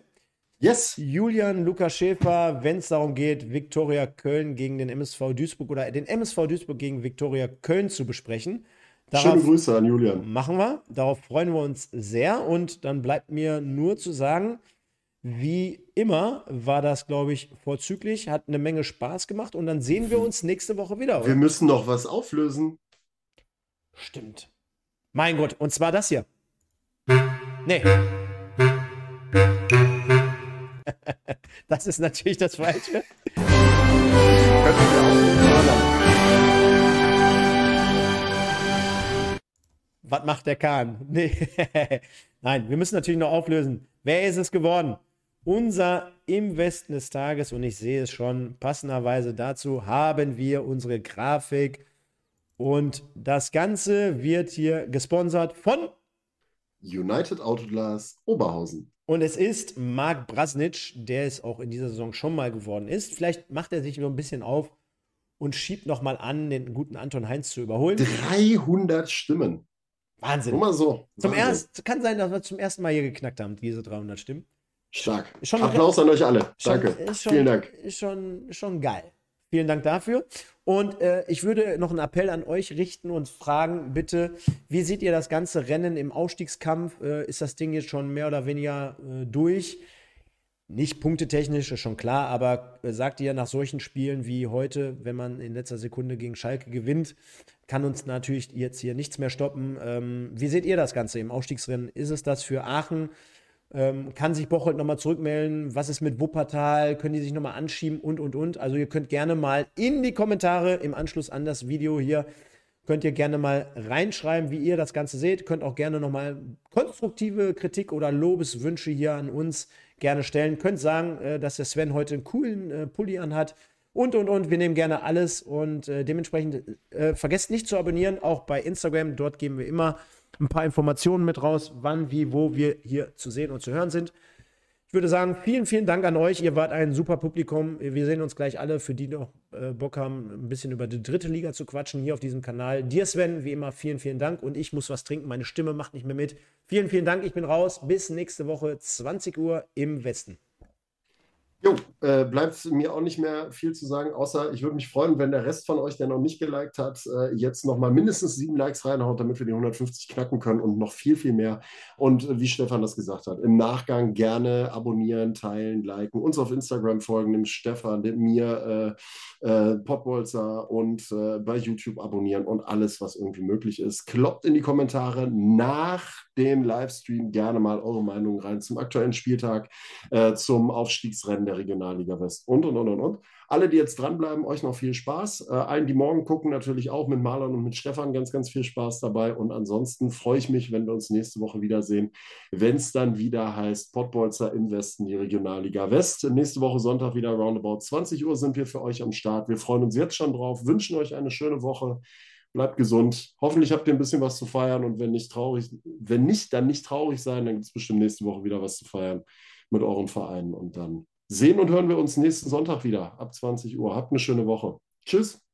[SPEAKER 2] Yes.
[SPEAKER 1] Julian Lukas Schäfer, wenn es darum geht, Viktoria Köln gegen den MSV Duisburg oder den MSV Duisburg gegen Viktoria Köln zu besprechen.
[SPEAKER 2] Darauf Schöne Grüße an Julian.
[SPEAKER 1] Machen wir. Darauf freuen wir uns sehr. Und dann bleibt mir nur zu sagen, wie immer war das, glaube ich, vorzüglich, hat eine Menge Spaß gemacht und dann sehen wir uns nächste Woche wieder.
[SPEAKER 2] Oder? Wir müssen noch was auflösen.
[SPEAKER 1] Stimmt. Mein Gott, und zwar das hier. Nee. das ist natürlich das Falsche. Was macht der Kahn? Nee. Nein, wir müssen natürlich noch auflösen. Wer ist es geworden? Unser Im Westen des Tages. Und ich sehe es schon, passenderweise dazu haben wir unsere Grafik. Und das Ganze wird hier gesponsert von
[SPEAKER 2] United Autoglas Oberhausen.
[SPEAKER 1] Und es ist Marc Brasnitsch, der es auch in dieser Saison schon mal geworden ist. Vielleicht macht er sich noch ein bisschen auf und schiebt noch mal an, den guten Anton Heinz zu überholen.
[SPEAKER 2] 300 Stimmen.
[SPEAKER 1] Wahnsinn.
[SPEAKER 2] Nur mal so.
[SPEAKER 1] Zum ersten, kann sein, dass wir zum ersten Mal hier geknackt haben, diese 300 Stimmen.
[SPEAKER 2] Stark. Schon Applaus an euch alle.
[SPEAKER 1] Schon, Danke. Schon, Vielen Dank. Ist schon, schon geil. Vielen Dank dafür. Und äh, ich würde noch einen Appell an euch richten und fragen, bitte, wie seht ihr das ganze Rennen im Aufstiegskampf? Äh, ist das Ding jetzt schon mehr oder weniger äh, durch? Nicht punktetechnisch, ist schon klar, aber äh, sagt ihr nach solchen Spielen wie heute, wenn man in letzter Sekunde gegen Schalke gewinnt, kann uns natürlich jetzt hier nichts mehr stoppen. Ähm, wie seht ihr das Ganze im Aufstiegsrennen? Ist es das für Aachen? Ähm, kann sich Bocholt nochmal zurückmelden? Was ist mit Wuppertal? Können die sich nochmal anschieben? Und, und, und. Also ihr könnt gerne mal in die Kommentare im Anschluss an das Video hier, könnt ihr gerne mal reinschreiben, wie ihr das Ganze seht. Könnt auch gerne nochmal konstruktive Kritik oder Lobeswünsche hier an uns gerne stellen. Könnt sagen, äh, dass der Sven heute einen coolen äh, Pulli anhat. Und, und, und. Wir nehmen gerne alles. Und äh, dementsprechend äh, vergesst nicht zu abonnieren, auch bei Instagram. Dort geben wir immer ein paar Informationen mit raus, wann, wie, wo wir hier zu sehen und zu hören sind. Ich würde sagen, vielen, vielen Dank an euch. Ihr wart ein super Publikum. Wir sehen uns gleich alle, für die noch äh, Bock haben, ein bisschen über die dritte Liga zu quatschen hier auf diesem Kanal. Dir, Sven, wie immer, vielen, vielen Dank. Und ich muss was trinken. Meine Stimme macht nicht mehr mit. Vielen, vielen Dank. Ich bin raus. Bis nächste Woche, 20 Uhr im Westen.
[SPEAKER 2] Jo, äh, bleibt mir auch nicht mehr viel zu sagen, außer ich würde mich freuen, wenn der Rest von euch, der noch nicht geliked hat, äh, jetzt nochmal mindestens sieben Likes reinhaut, damit wir die 150 knacken können und noch viel, viel mehr. Und äh, wie Stefan das gesagt hat, im Nachgang gerne abonnieren, teilen, liken, uns auf Instagram folgen, dem Stefan, dem mir, äh, äh, Popbolzer und äh, bei YouTube abonnieren und alles, was irgendwie möglich ist. Kloppt in die Kommentare nach dem Livestream gerne mal eure Meinung rein zum aktuellen Spieltag, äh, zum Aufstiegsrennen der Regionalliga West und, und, und, und, und. Alle, die jetzt dranbleiben, euch noch viel Spaß. Äh, allen, die morgen gucken, natürlich auch mit Marlon und mit Stefan ganz, ganz viel Spaß dabei. Und ansonsten freue ich mich, wenn wir uns nächste Woche wiedersehen, wenn es dann wieder heißt Pottbolzer im Westen, die Regionalliga West. Nächste Woche Sonntag wieder roundabout 20 Uhr sind wir für euch am Start. Wir freuen uns jetzt schon drauf, wünschen euch eine schöne Woche bleibt gesund. Hoffentlich habt ihr ein bisschen was zu feiern und wenn nicht traurig, wenn nicht, dann nicht traurig sein, dann gibt es bestimmt nächste Woche wieder was zu feiern mit euren Vereinen und dann sehen und hören wir uns nächsten Sonntag wieder ab 20 Uhr. Habt eine schöne Woche. Tschüss.